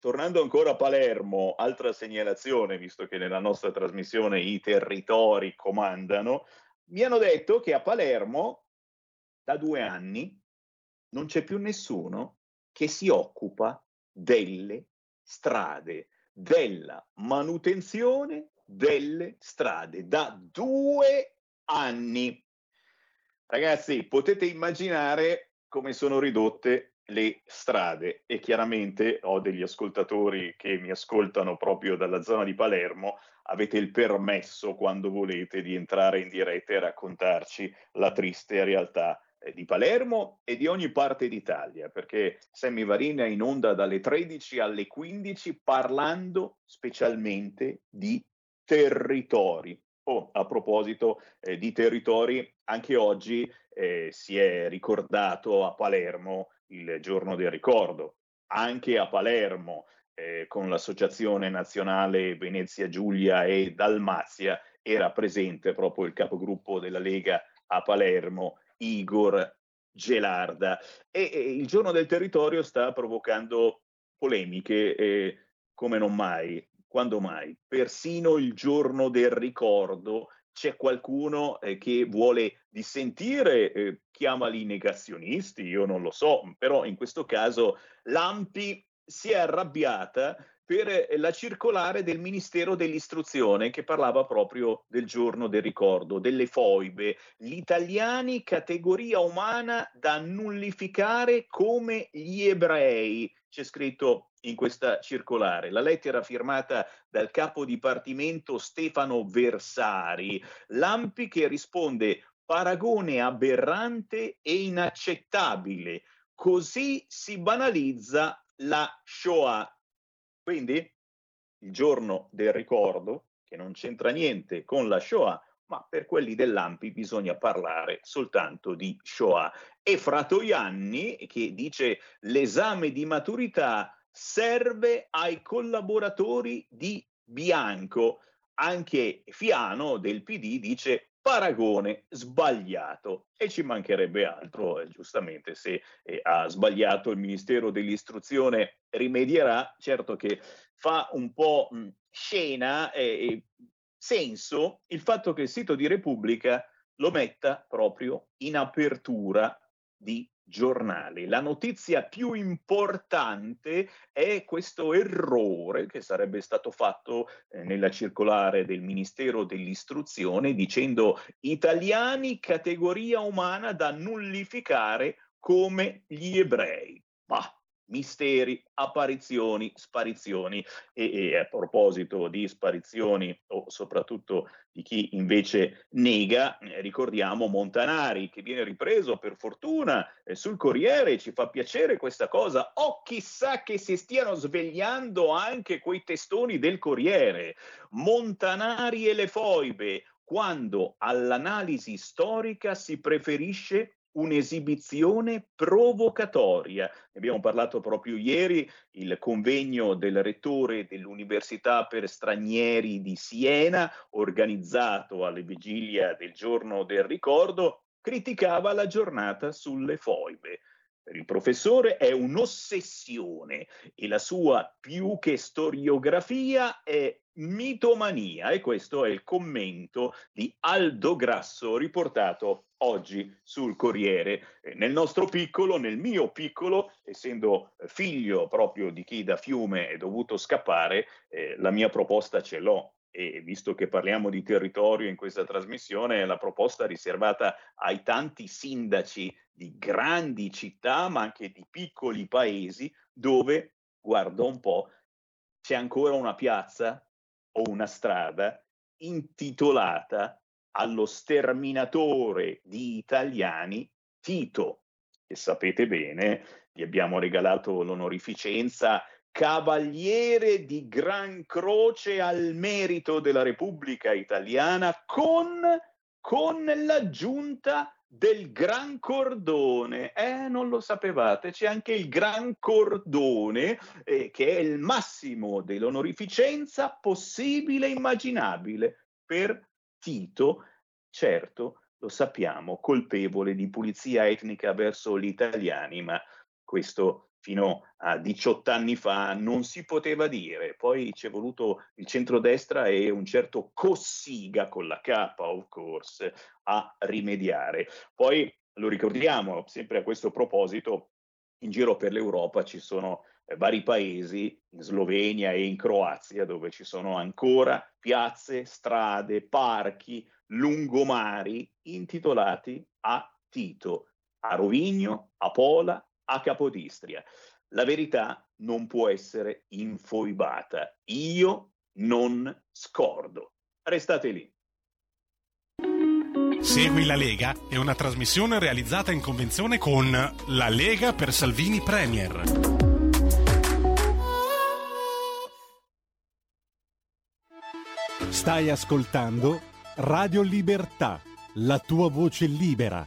Tornando ancora a Palermo, altra segnalazione, visto che nella nostra trasmissione i territori comandano, mi hanno detto che a Palermo da due anni non c'è più nessuno che si occupa delle strade, della manutenzione delle strade da due anni. Ragazzi, potete immaginare come sono ridotte le strade. E chiaramente ho degli ascoltatori che mi ascoltano proprio dalla zona di Palermo, avete il permesso quando volete di entrare in diretta e raccontarci la triste realtà eh, di Palermo e di ogni parte d'Italia, perché Sammy Varin è in onda dalle 13 alle 15 parlando specialmente di territori. Oh, a proposito eh, di territori, anche oggi eh, si è ricordato a Palermo il giorno del ricordo. Anche a Palermo, eh, con l'Associazione Nazionale Venezia Giulia e Dalmazia, era presente proprio il capogruppo della Lega a Palermo, Igor Gelarda. E, e il giorno del territorio sta provocando polemiche come non mai quando mai? Persino il giorno del ricordo c'è qualcuno eh, che vuole dissentire, eh, chiamali negazionisti, io non lo so, però in questo caso l'AMPI si è arrabbiata per eh, la circolare del Ministero dell'Istruzione che parlava proprio del giorno del ricordo, delle foibe, gli italiani categoria umana da nullificare come gli ebrei. C'è scritto in questa circolare. La lettera firmata dal capo dipartimento Stefano Versari, Lampi che risponde paragone aberrante e inaccettabile. Così si banalizza la Shoah. Quindi il giorno del ricordo, che non c'entra niente con la Shoah, ma per quelli dell'Ampi bisogna parlare soltanto di Shoah. E Fratoianni, che dice l'esame di maturità serve ai collaboratori di Bianco. Anche Fiano del PD dice paragone sbagliato. E ci mancherebbe altro, eh, giustamente se eh, ha sbagliato il Ministero dell'Istruzione rimedierà, certo che fa un po' mh, scena e senso il fatto che il sito di Repubblica lo metta proprio in apertura di giornali. La notizia più importante è questo errore che sarebbe stato fatto eh, nella circolare del Ministero dell'Istruzione dicendo italiani categoria umana da nullificare come gli ebrei. Bah, misteri, apparizioni, sparizioni. E, e, a proposito di sparizioni o soprattutto di chi invece nega, eh, ricordiamo Montanari che viene ripreso per fortuna eh, sul Corriere, ci fa piacere questa cosa, o oh, chissà che si stiano svegliando anche quei testoni del Corriere, Montanari e le foibe, quando all'analisi storica si preferisce un'esibizione provocatoria. Ne abbiamo parlato proprio ieri, il convegno del rettore dell'Università per stranieri di Siena, organizzato alle vigilia del giorno del ricordo, criticava la giornata sulle foibe. Per il professore è un'ossessione e la sua più che storiografia è mitomania e questo è il commento di Aldo Grasso riportato oggi sul Corriere. Eh, nel nostro piccolo, nel mio piccolo, essendo figlio proprio di chi da Fiume è dovuto scappare, eh, la mia proposta ce l'ho e visto che parliamo di territorio in questa trasmissione, la proposta riservata ai tanti sindaci di grandi città, ma anche di piccoli paesi, dove, guarda un po', c'è ancora una piazza o una strada intitolata allo sterminatore di italiani Tito, che sapete bene, gli abbiamo regalato l'onorificenza Cavaliere di Gran Croce al merito della Repubblica Italiana con, con l'aggiunta del Gran Cordone. Eh, non lo sapevate, c'è anche il Gran Cordone, eh, che è il massimo dell'onorificenza possibile e immaginabile per Tito, certo, lo sappiamo, colpevole di pulizia etnica verso gli italiani, ma questo fino a 18 anni fa non si poteva dire. Poi ci è voluto il centrodestra e un certo Cossiga con la K, of course, a rimediare. Poi lo ricordiamo, sempre a questo proposito, in giro per l'Europa ci sono eh, vari paesi, in Slovenia e in Croazia, dove ci sono ancora piazze, strade, parchi, lungomari intitolati a Tito, a Rovigno, a Pola, a Capodistria. La verità non può essere infoibata. Io non scordo. Restate lì.
Segui la Lega è una trasmissione realizzata in convenzione con La Lega per Salvini Premier. Stai ascoltando Radio Libertà, la tua voce libera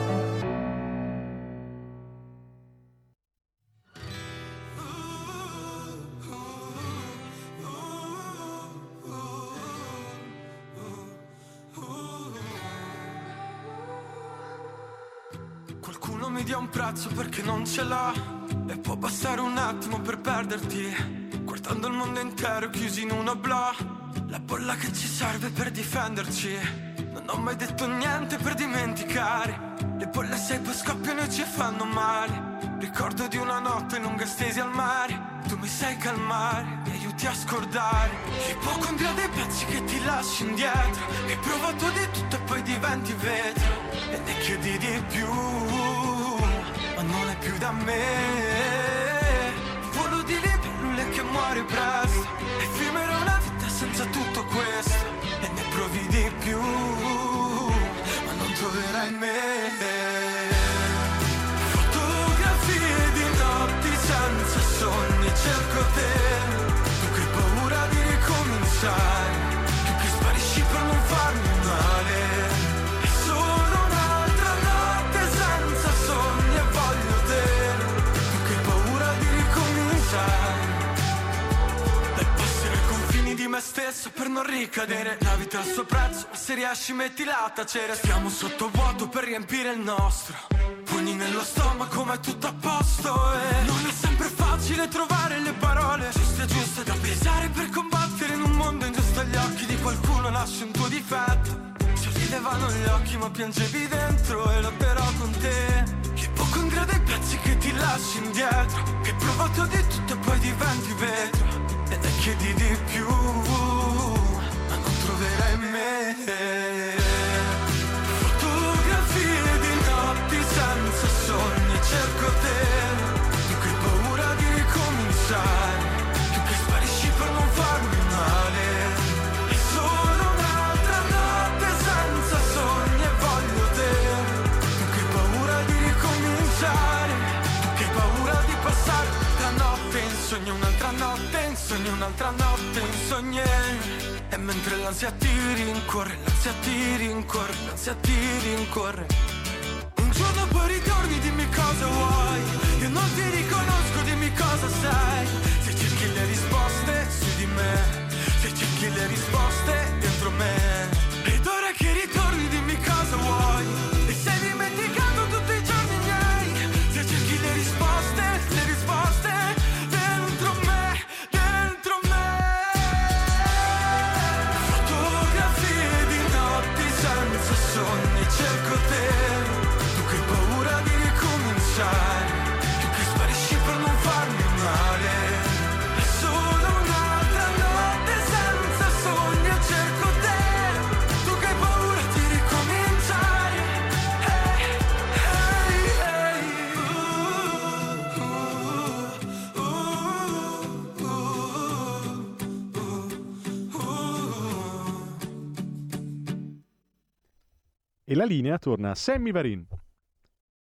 Ce l'ha E può bastare un attimo per perderti. Guardando il mondo intero chiusi in una bla La bolla che ci serve per difenderci. Non ho mai detto niente per dimenticare. Le bolle sei poi scoppiano e ci fanno male. Ricordo di una notte lunga stesi al mare. Tu mi sai calmare, mi aiuti a scordare. L'ipocondria dei pezzi che ti lasci indietro. Hai provato di tutto e poi diventi vetro. E ne chiedi di più più da me. Volo di libellule che muori presto stesso per non ricadere. La vita ha il suo prezzo, se riesci metti la tacere. Stiamo sotto vuoto per riempire il nostro Pugni nello stomaco ma è tutto a posto E non è sempre facile trovare le parole Giuste giuste da pesare per combattere in un mondo ingiusto. Agli occhi di qualcuno nasce un tuo difetto. Si rilevano gli occhi ma piangevi dentro. E lotterò con te Che ipocondria dei pezzi che ti lasci indietro? Che hai provato di tutto e poi diventi vetro sogni E mentre l'ansia ti rincorre, l'ansia ti rincorre, l'ansia ti rincorre. Un giorno poi ritorni, dimmi cosa vuoi. Io non ti riconosco, dimmi cosa sei Se cerchi le risposte su di me Se cerchi le risposte dentro me E
la linea torna a Sammy Varin.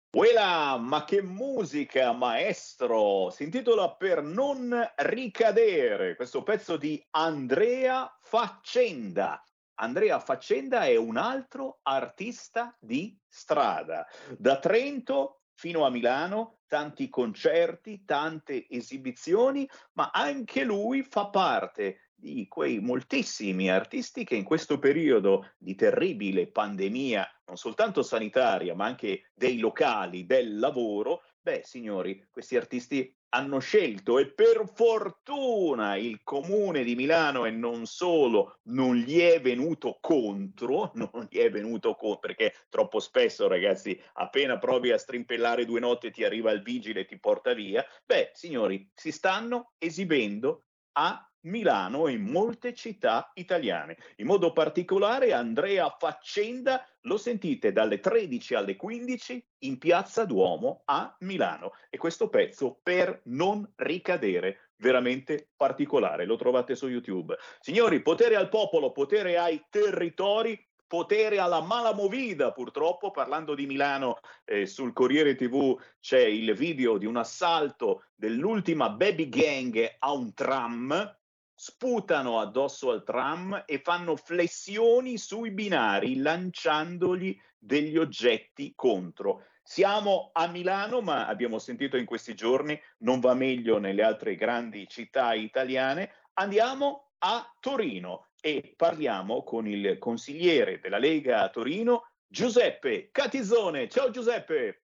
Quella, ma che musica, maestro! Si intitola Per non ricadere, questo pezzo di Andrea Faccenda. Andrea Faccenda è un altro artista di strada. Da Trento fino a Milano, tanti concerti, tante esibizioni, ma anche lui fa parte di quei moltissimi artisti che in questo periodo di terribile pandemia, non soltanto sanitaria, ma anche dei locali, del lavoro, beh, signori, questi artisti hanno scelto e per fortuna il comune di Milano e non solo non gli è venuto contro, non gli è venuto contro perché troppo spesso ragazzi appena provi a strimpellare due notti ti arriva il vigile e ti porta via, beh signori si stanno esibendo a Milano e molte città italiane. In modo particolare Andrea Faccenda lo sentite dalle 13 alle 15 in Piazza Duomo a Milano e questo pezzo per non ricadere veramente particolare, lo trovate su YouTube. Signori, potere al popolo, potere ai territori, potere alla mala movida, purtroppo parlando di Milano eh, sul Corriere TV c'è il video di un assalto dell'ultima baby gang a un tram sputano addosso al tram e fanno flessioni sui binari lanciandogli degli oggetti contro. Siamo a Milano, ma abbiamo sentito in questi giorni non va meglio nelle altre grandi città italiane. Andiamo a Torino e parliamo con il consigliere della Lega a Torino, Giuseppe Catizone. Ciao Giuseppe.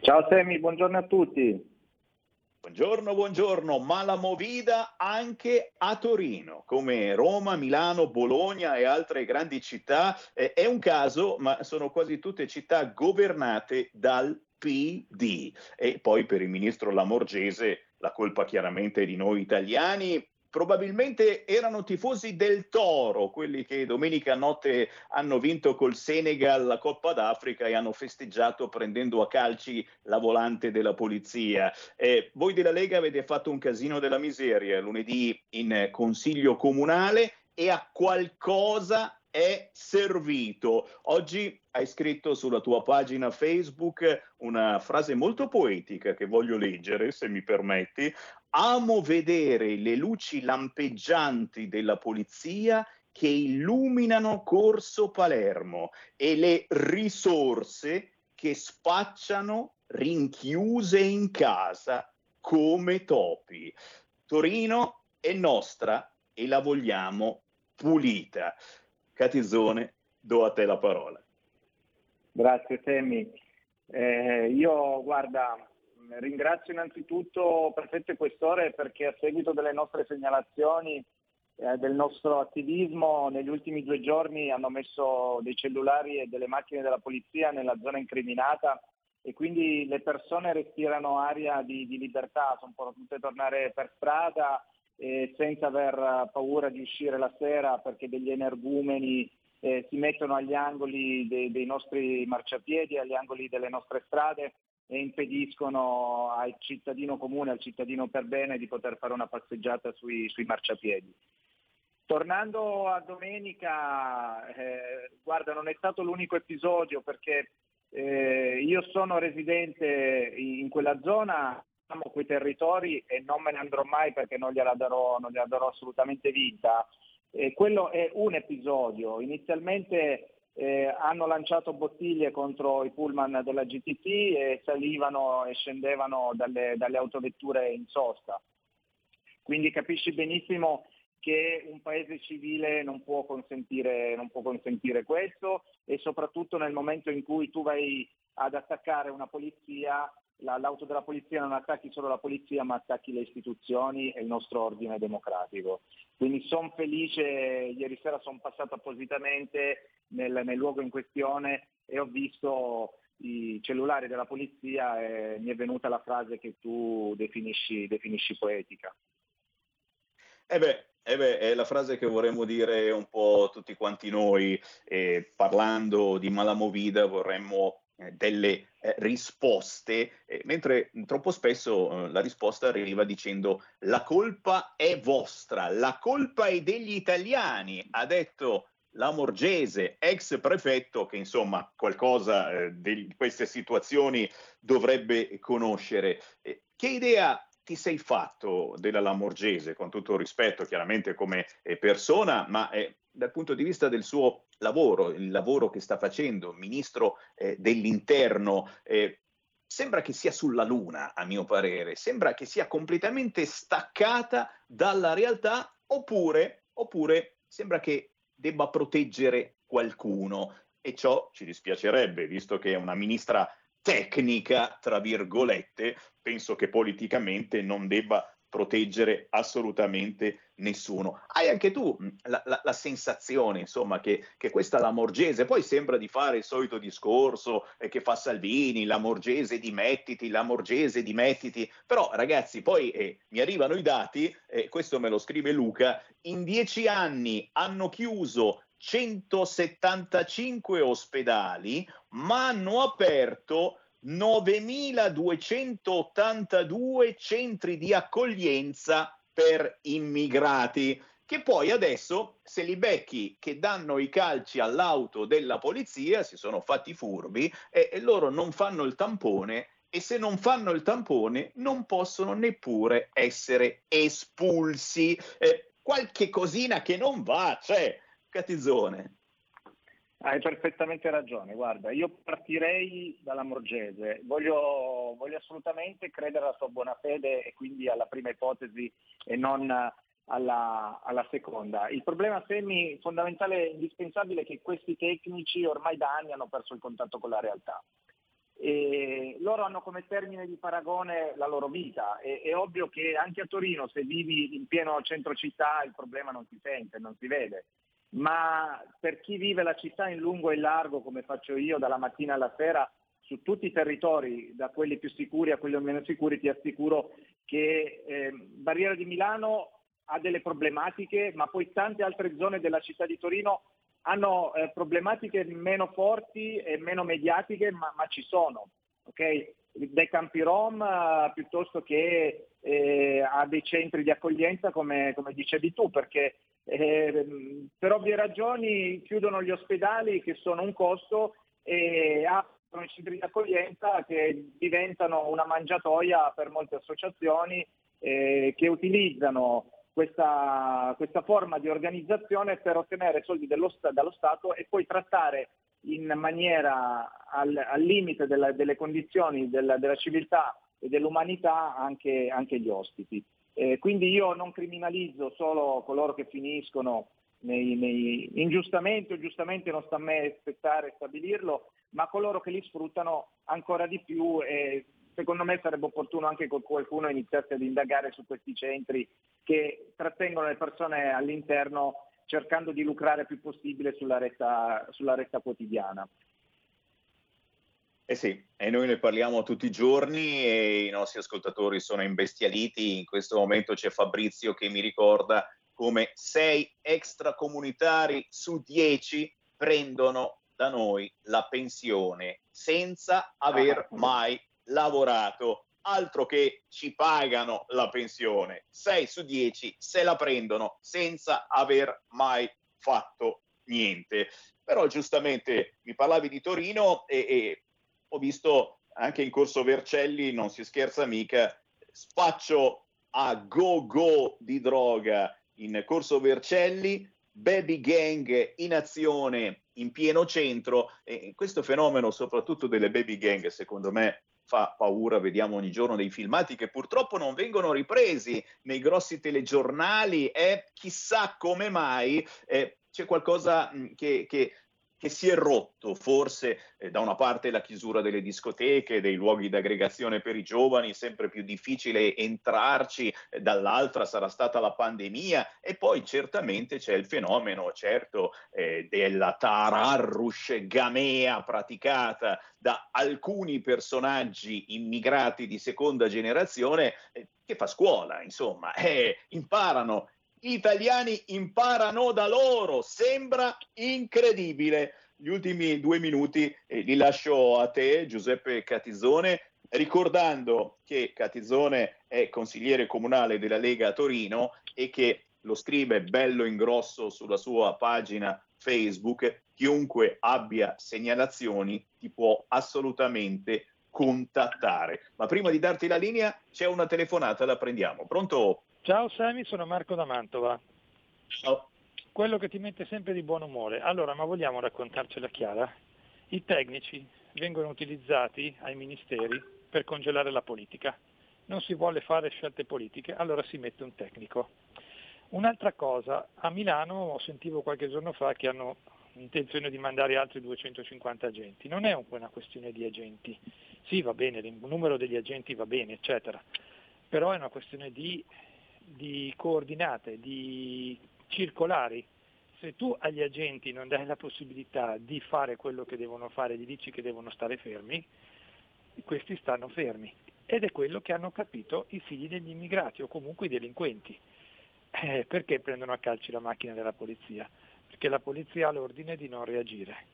Ciao Semi, buongiorno a tutti.
Buongiorno, buongiorno, ma la movida anche a Torino, come Roma, Milano, Bologna e altre grandi città. Eh, è un caso, ma sono quasi tutte città governate dal PD. E poi per il ministro Lamorgese la colpa chiaramente è di noi italiani, probabilmente erano tifosi del Toro, quelli che domenica notte hanno vinto col Senegal la Coppa d'Africa e hanno festeggiato prendendo a calci la volante della polizia. Eh, voi della Lega avete fatto un casino della miseria lunedì in Consiglio Comunale e a qualcosa è servito. Oggi hai scritto sulla tua pagina Facebook una frase molto poetica che voglio leggere, se mi permetti. Amo vedere le luci lampeggianti della polizia che illuminano Corso Palermo e le risorse che spacciano rinchiuse in casa come topi. Torino è nostra e la vogliamo pulita. Catizone, do a te la parola.
Grazie Temi. Eh, io guarda, ringrazio innanzitutto Prefetto e Questore perché a seguito delle nostre segnalazioni, eh, del nostro attivismo, negli ultimi due giorni hanno messo dei cellulari e delle macchine della polizia nella zona incriminata e quindi le persone respirano aria di, di libertà, sono potute tornare per strada eh, senza aver paura di uscire la sera perché degli energumeni eh, si mettono agli angoli dei, dei nostri marciapiedi, agli angoli delle nostre strade e impediscono al cittadino comune, al cittadino per bene di poter fare una passeggiata sui, sui marciapiedi. Tornando a domenica, eh, guarda, non è stato l'unico episodio perché eh, io sono residente in quella zona amo quei territori e non me ne andrò mai perché non gliela darò, non gliela darò assolutamente vinta. Eh, quello è un episodio. Inizialmente eh, hanno lanciato bottiglie contro i pullman della GTT e salivano e scendevano dalle, dalle autovetture in sosta. Quindi capisci benissimo che un paese civile non può, non può consentire questo e soprattutto nel momento in cui tu vai ad attaccare una polizia, la, l'auto della polizia non attacchi solo la polizia ma attacchi le istituzioni e il nostro ordine democratico. Quindi sono felice, ieri sera sono passato appositamente nel, nel luogo in questione e ho visto i cellulari della polizia e mi è venuta la frase che tu definisci, definisci poetica.
Eh beh, eh beh, è la frase che vorremmo dire un po' tutti quanti noi, eh, parlando di Malamovida vorremmo delle eh, risposte, eh, mentre troppo spesso eh, la risposta arriva dicendo la colpa è vostra, la colpa è degli italiani, ha detto la Morgese, ex prefetto, che insomma qualcosa eh, di queste situazioni dovrebbe conoscere. che idea ti sei fatto della Lamorgese, con tutto rispetto chiaramente come eh, persona, ma eh, dal punto di vista del suo lavoro, il lavoro che sta facendo, ministro eh, dell'interno, eh, sembra che sia sulla luna, a mio parere, sembra che sia completamente staccata dalla realtà, oppure, oppure sembra che debba proteggere qualcuno. E ciò ci dispiacerebbe, visto che è una ministra tecnica, tra virgolette, penso che politicamente non debba proteggere assolutamente nessuno. Hai anche tu la, la, la sensazione, insomma, che, che, questa Lamorgese, poi sembra di fare il solito discorso eh, che fa Salvini, la Lamorgese dimettiti, Lamorgese dimettiti, però ragazzi, poi eh, mi arrivano i dati, eh, questo me lo scrive Luca, in dieci anni hanno chiuso 175 ospedali, ma hanno aperto 9.282 centri di accoglienza per immigrati, che poi adesso se li becchi che danno i calci all'auto della polizia, si sono fatti furbi e, e loro non fanno il tampone e se non fanno il tampone non possono neppure essere espulsi. Eh, qualche cosina che non va, cioè Catizzone.
Hai perfettamente ragione, guarda, io partirei dalla Morgese, voglio, voglio, assolutamente credere alla sua buona fede e quindi alla prima ipotesi e non alla, alla seconda. Il problema semi fondamentale e indispensabile è che questi tecnici ormai da anni hanno perso il contatto con la realtà. E loro hanno come termine di paragone la loro vita. E, è ovvio che anche a Torino, se vivi in pieno centro città, il problema non si sente, non si vede ma per chi vive la città in lungo e in largo, come faccio io dalla mattina alla sera, su tutti i territori, da quelli più sicuri a quelli meno sicuri, ti assicuro che eh, Barriera di Milano ha delle problematiche, ma poi tante altre zone della città di Torino hanno eh, problematiche meno forti e meno mediatiche, ma, ma ci sono. Okay? Dai campi rom uh, piuttosto che eh, a dei centri di accoglienza, come, come dicevi tu, perché eh, per ovvie ragioni chiudono gli ospedali che sono un costo e aprono i centri di accoglienza che diventano una mangiatoia per molte associazioni eh, che utilizzano questa, questa, forma di organizzazione per ottenere soldi dello, dallo Stato e poi trattare in maniera al, al limite della, delle condizioni della, della, civiltà e dell'umanità anche, anche gli ospiti. Eh, quindi io non criminalizzo solo coloro che finiscono nei, nei, ingiustamente o giustamente non sta a me aspettare e stabilirlo, ma coloro che li sfruttano ancora di più e secondo me sarebbe opportuno anche che qualcuno iniziasse ad indagare su questi centri che trattengono le persone all'interno cercando di lucrare il più possibile sulla retta, sulla retta quotidiana.
Eh sì, e noi ne parliamo tutti i giorni e i nostri ascoltatori sono imbestialiti. In questo momento c'è Fabrizio che mi ricorda come sei extracomunitari su dieci prendono da noi la pensione senza aver ah. mai lavorato. Altro che ci pagano la pensione. 6 su 10 se la prendono senza aver mai fatto niente. Però giustamente mi parlavi di Torino e, e ho visto anche in corso Vercelli, non si scherza mica, spaccio a go-go di droga in Corso Vercelli, baby gang in azione in pieno centro e questo fenomeno soprattutto delle baby gang secondo me fa paura, vediamo ogni giorno dei filmati che purtroppo non vengono ripresi nei grossi telegiornali e chissà come mai eh, c'è qualcosa che, che che si è rotto, forse eh, da una parte la chiusura delle discoteche, dei luoghi d'aggregazione per i giovani, sempre più difficile entrarci, eh, dall'altra sarà stata la pandemia e poi certamente c'è il fenomeno, certo, eh, della tararrush gamea praticata da alcuni personaggi immigrati di seconda generazione eh, che fa scuola, insomma, eh, imparano italiani imparano da loro, sembra incredibile. Gli ultimi due minuti eh, li lascio a te, Giuseppe Catizone, ricordando che Catizone è consigliere comunale della Lega a Torino e che lo scrive bello in grosso sulla sua pagina Facebook. Chiunque abbia segnalazioni ti può assolutamente contattare. Ma prima di darti la linea c'è una telefonata, la prendiamo. Pronto?
Ciao Sami, sono Marco da Mantova.
Ciao.
Quello che ti mette sempre di buon umore. Allora, ma vogliamo raccontarcela chiara? I tecnici vengono utilizzati ai ministeri per congelare la politica. Non si vuole fare scelte politiche, allora si mette un tecnico. Un'altra cosa, a Milano sentivo qualche giorno fa che hanno intenzione di mandare altri 250 agenti. Non è una questione di agenti. Sì, va bene, il numero degli agenti va bene, eccetera. Però è una questione di di coordinate, di circolari. Se tu agli agenti non dai la possibilità di fare quello che devono fare, gli dici che devono stare fermi, questi stanno fermi. Ed è quello che hanno capito i figli degli immigrati o comunque i delinquenti. Eh, perché prendono a calci la macchina della polizia? Perché la polizia ha l'ordine di non reagire.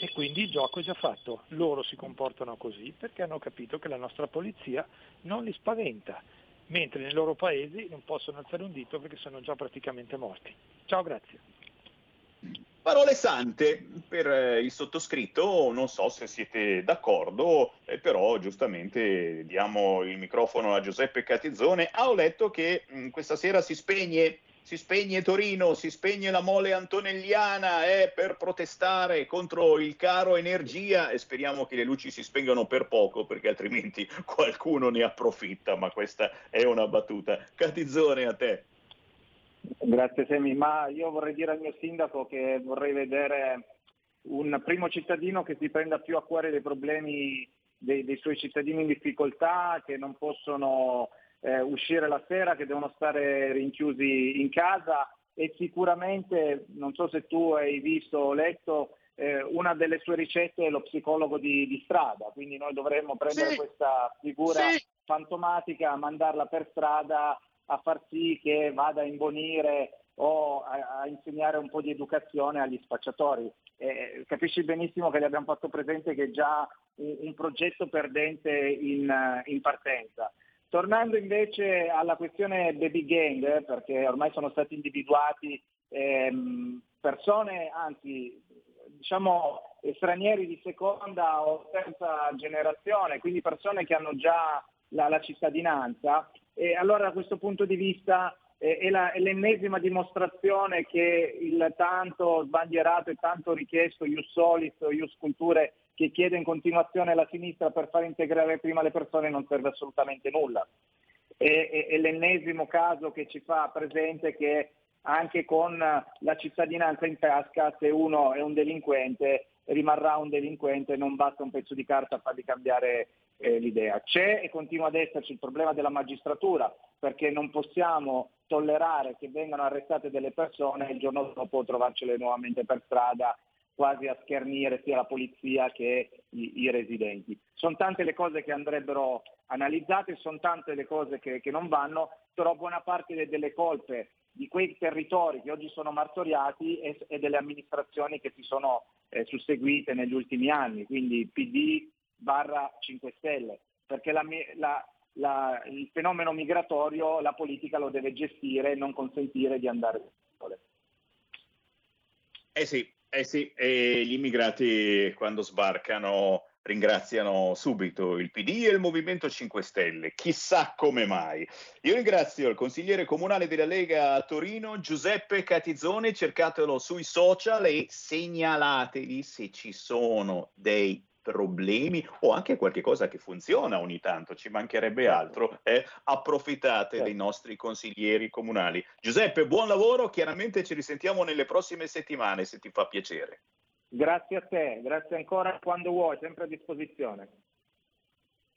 E quindi il gioco è già fatto. Loro si comportano così perché hanno capito che la nostra polizia non li spaventa mentre nei loro paesi non possono alzare un dito perché sono già praticamente morti. Ciao, grazie.
Parole sante per eh, il sottoscritto, non so se siete d'accordo, eh, però giustamente diamo il microfono a Giuseppe Catizzone. Ah, ho letto che mm, questa sera si spegne si spegne Torino, si spegne la mole antonelliana eh, per protestare contro il caro energia e speriamo che le luci si spengano per poco perché altrimenti qualcuno ne approfitta, ma questa è una battuta. Catizzone a te.
Grazie Semi, ma io vorrei dire al mio sindaco che vorrei vedere un primo cittadino che si prenda più a cuore dei problemi dei, dei suoi cittadini in difficoltà, che non possono eh, uscire la sera, che devono stare rinchiusi in casa e sicuramente, non so se tu hai visto o letto, eh, una delle sue ricette è lo psicologo di, di strada, quindi noi dovremmo prendere sì. questa figura sì. fantomatica, mandarla per strada a far sì che vada a imbonire o a, a insegnare un po' di educazione agli spacciatori. Eh, capisci benissimo che gli abbiamo fatto presente che è già un, un progetto perdente in, in partenza. Tornando invece alla questione baby gang, perché ormai sono stati individuati ehm, persone, anzi diciamo stranieri di seconda o terza generazione, quindi persone che hanno già la, la cittadinanza, e allora da questo punto di vista eh, è, la, è, l'ennesima dimostrazione che il tanto sbandierato e tanto richiesto Ius Solis o Ius Culture che chiede in continuazione la sinistra per far integrare prima le persone non serve assolutamente nulla. È, è, è l'ennesimo caso che ci fa presente che anche con la cittadinanza in tasca, se uno è un delinquente, rimarrà un delinquente, non basta un pezzo di carta a fargli cambiare eh, l'idea. C'è e continua ad esserci il problema della magistratura, perché non possiamo tollerare che vengano arrestate delle persone e il giorno dopo trovarcele nuovamente per strada quasi a schernire sia la polizia che i, i residenti. Sono tante le cose che andrebbero analizzate, sono tante le cose che, che non vanno, però buona parte de, delle colpe di quei territori che oggi sono martoriati e, e delle amministrazioni che si sono eh, susseguite negli ultimi anni, quindi PD barra 5 Stelle, perché la, la, la, il fenomeno migratorio la politica lo deve gestire e non consentire di andare sole.
Eh sì, eh sì, e gli immigrati quando sbarcano ringraziano subito il PD e il Movimento 5 Stelle, chissà come mai. Io ringrazio il consigliere comunale della Lega a Torino, Giuseppe Catizzone, cercatelo sui social e segnalategli se ci sono dei problemi o anche qualche cosa che funziona ogni tanto, ci mancherebbe certo. altro, eh, approfittate dei certo. nostri consiglieri comunali. Giuseppe, buon lavoro, chiaramente ci risentiamo nelle prossime settimane se ti fa piacere.
Grazie a te, grazie ancora quando vuoi, sempre a disposizione.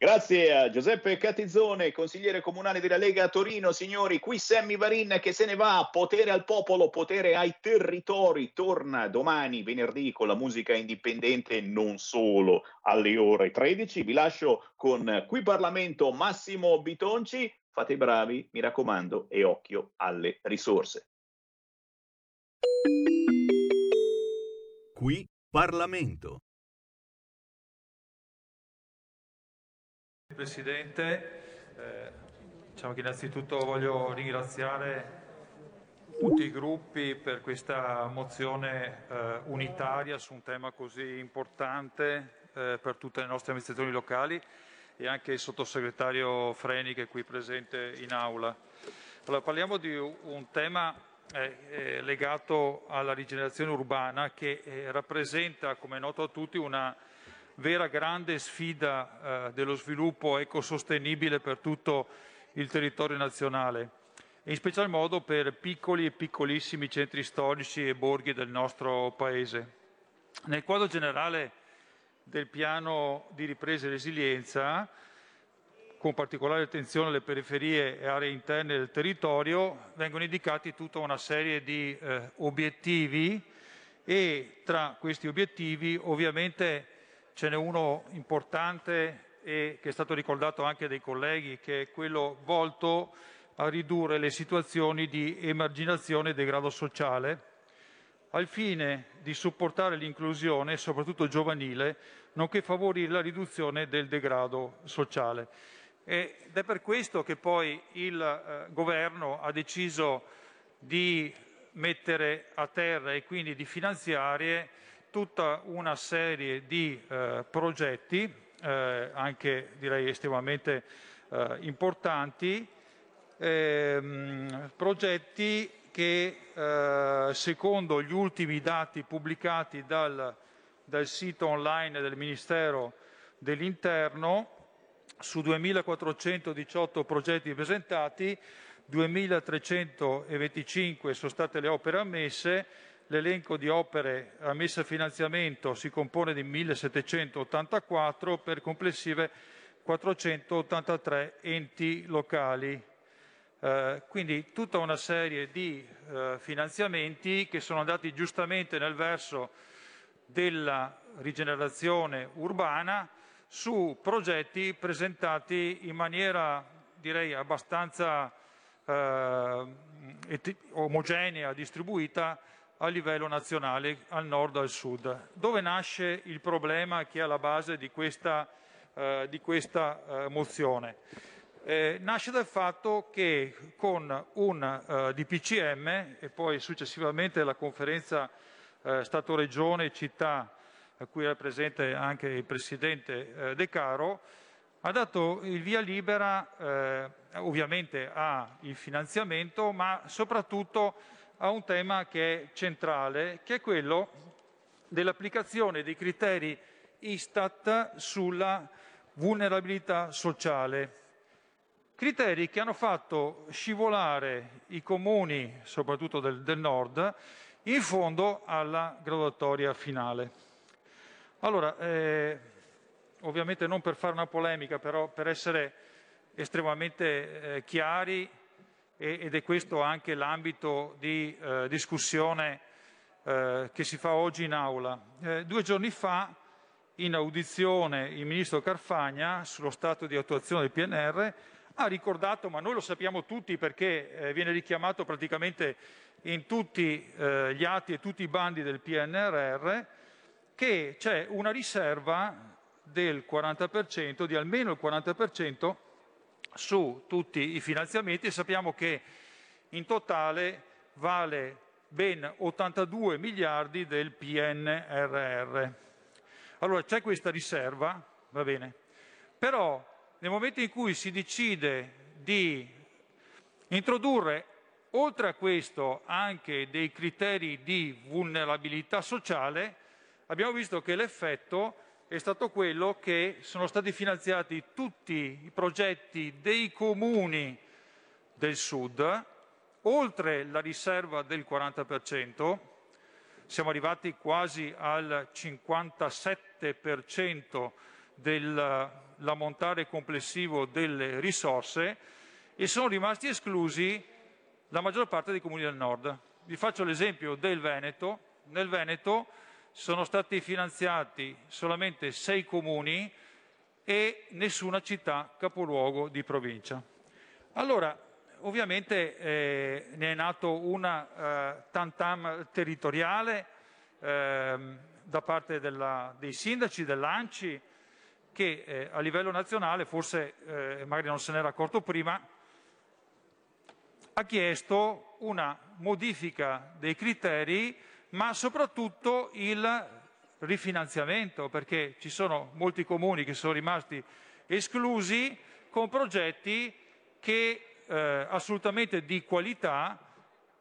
Grazie a Giuseppe Catizzone, consigliere comunale della Lega a Torino. Signori, qui Sammy Varin che se ne va, potere al popolo, potere ai territori. Torna domani, venerdì, con la musica indipendente, non solo alle ore 13. Vi lascio con Qui Parlamento Massimo Bitonci. Fate i bravi, mi raccomando, e occhio alle risorse.
Qui Parlamento.
Presidente, eh, diciamo che innanzitutto voglio ringraziare tutti i gruppi per questa mozione eh, unitaria su un tema così importante eh, per tutte le nostre amministrazioni locali e anche il sottosegretario Freni che è qui presente in aula. Allora, parliamo di un tema eh, legato alla rigenerazione urbana che eh, rappresenta, come è noto a tutti, una vera grande sfida eh, dello sviluppo ecosostenibile per tutto il territorio nazionale e in special modo per piccoli e piccolissimi centri storici e borghi del nostro Paese. Nel quadro generale del piano di ripresa e resilienza, con particolare attenzione alle periferie e aree interne del territorio, vengono indicati tutta una serie di eh, obiettivi e tra questi obiettivi ovviamente ce n'è uno importante e che è stato ricordato anche dai colleghi, che è quello volto a ridurre le situazioni di emarginazione e degrado sociale, al fine di supportare l'inclusione, soprattutto giovanile, nonché favorire la riduzione del degrado sociale. Ed è per questo che poi il eh, governo ha deciso di mettere a terra e quindi di finanziare tutta una serie di eh, progetti, eh, anche direi estremamente eh, importanti, ehm, progetti che eh, secondo gli ultimi dati pubblicati dal, dal sito online del Ministero dell'Interno su 2.418 progetti presentati, 2.325 sono state le opere ammesse, l'elenco di opere ammesse a finanziamento si compone di 1.784 per complessive 483 enti locali. Eh, quindi tutta una serie di eh, finanziamenti che sono andati giustamente nel verso della rigenerazione urbana, su progetti presentati in maniera direi abbastanza eh, omogenea, distribuita a livello nazionale, al nord e al sud. Dove nasce il problema che è alla base di questa, eh, di questa eh, mozione? Eh, nasce dal fatto che con un eh, DPCM e poi successivamente la conferenza eh, Stato-Regione città a cui era presente anche il Presidente eh, De Caro, ha dato il via libera ovviamente al finanziamento, ma soprattutto a un tema che è centrale, che è quello dell'applicazione dei criteri Istat sulla vulnerabilità sociale. Criteri che hanno fatto scivolare i comuni, soprattutto del, del nord, in fondo alla graduatoria finale. Allora, eh, ovviamente non per fare una polemica, però per essere estremamente eh, chiari, ed è questo anche l'ambito di eh, discussione eh, che si fa oggi in aula. Eh, due giorni fa, in audizione, il ministro Carfagna sullo stato di attuazione del PNR ha ricordato, ma noi lo sappiamo tutti perché eh, viene richiamato praticamente in tutti gli atti e tutti i bandi del PNRR, che c'è una riserva del 40%, di almeno il 40% su tutti i finanziamenti e sappiamo che in totale vale ben 82 miliardi del PNRR. Allora c'è questa riserva, va bene, però nel momento in cui si decide di introdurre oltre a questo anche dei criteri di vulnerabilità sociale, abbiamo visto che l'effetto è stato quello che sono stati finanziati tutti i progetti dei comuni del sud, oltre la riserva del 40%, siamo arrivati quasi al 57% dell'ammontare complessivo delle risorse e sono rimasti esclusi la maggior parte dei comuni del nord. Vi faccio l'esempio del Veneto. Nel Veneto sono stati finanziati solamente sei comuni e nessuna città capoluogo di provincia. Allora, ovviamente eh, ne è nato una eh, tantam territoriale eh, da parte della, dei sindaci, dell'ANCI, che eh, a livello nazionale, forse eh, magari non se n'era accorto prima, ha chiesto una modifica dei criteri ma soprattutto il rifinanziamento, perché ci sono molti comuni che sono rimasti esclusi con progetti che eh, assolutamente di qualità,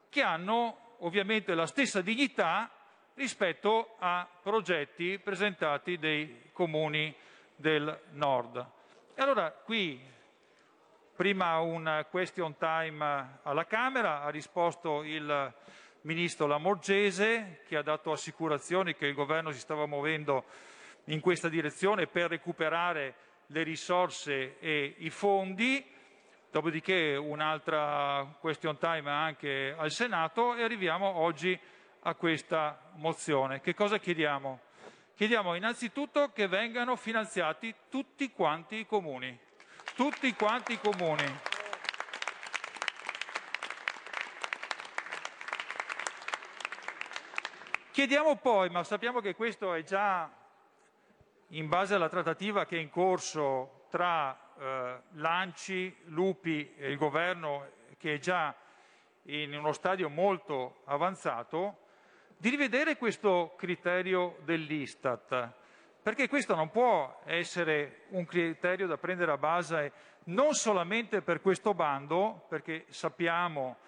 che hanno ovviamente la stessa dignità rispetto a progetti presentati dai comuni del nord. E allora qui prima un question time alla Camera ha risposto il ministro Lamorgese che ha dato assicurazioni che il governo si stava muovendo in questa direzione per recuperare le risorse e i fondi, dopodiché un'altra question time anche al Senato e arriviamo oggi a questa mozione. Che cosa chiediamo? Chiediamo innanzitutto che vengano finanziati tutti quanti i comuni, tutti quanti i comuni. Chiediamo poi, ma sappiamo che questo è già in base alla trattativa che è in corso tra eh, l'ANCI, Lupi e il governo, che è già in uno stadio molto avanzato, di rivedere questo criterio dell'Istat, perché questo non può essere un criterio da prendere a base non solamente per questo bando, perché sappiamo,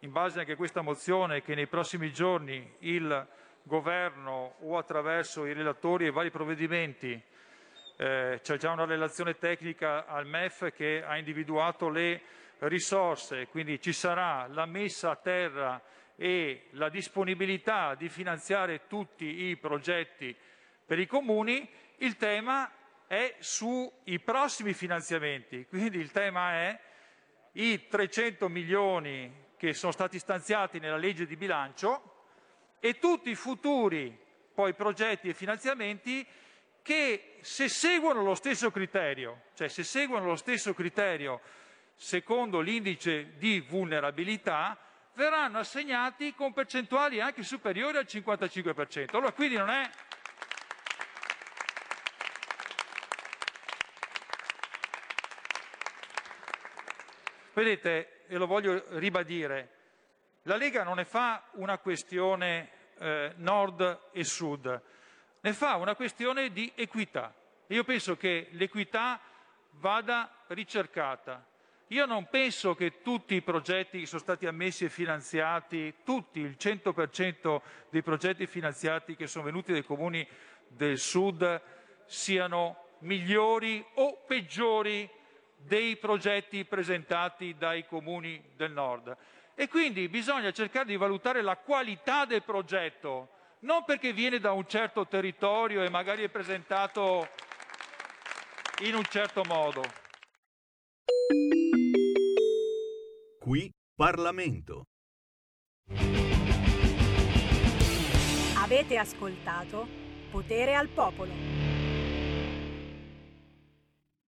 in base anche a questa mozione, che nei prossimi giorni il governo o attraverso i relatori e vari provvedimenti. Eh, c'è già una relazione tecnica al MEF che ha individuato le risorse, quindi ci sarà la messa a terra e la disponibilità di finanziare tutti i progetti per i comuni. Il tema è sui prossimi finanziamenti, quindi il tema è i 300 milioni che sono stati stanziati nella legge di bilancio e tutti i futuri poi progetti e finanziamenti che se seguono lo stesso criterio, cioè se seguono lo stesso criterio secondo l'indice di vulnerabilità, verranno assegnati con percentuali anche superiori al 55%. Allora quindi non è Vedete, e lo voglio ribadire, la Lega non ne fa una questione eh, nord e sud, ne fa una questione di equità. Io penso che l'equità vada ricercata. Io non penso che tutti i progetti che sono stati ammessi e finanziati, tutti, il 100% dei progetti finanziati che sono venuti dai comuni del sud siano migliori o peggiori dei progetti presentati dai comuni del nord. E quindi bisogna cercare di valutare la qualità del progetto, non perché viene da un certo territorio e magari è presentato in un certo modo.
Qui Parlamento.
Avete ascoltato Potere al Popolo.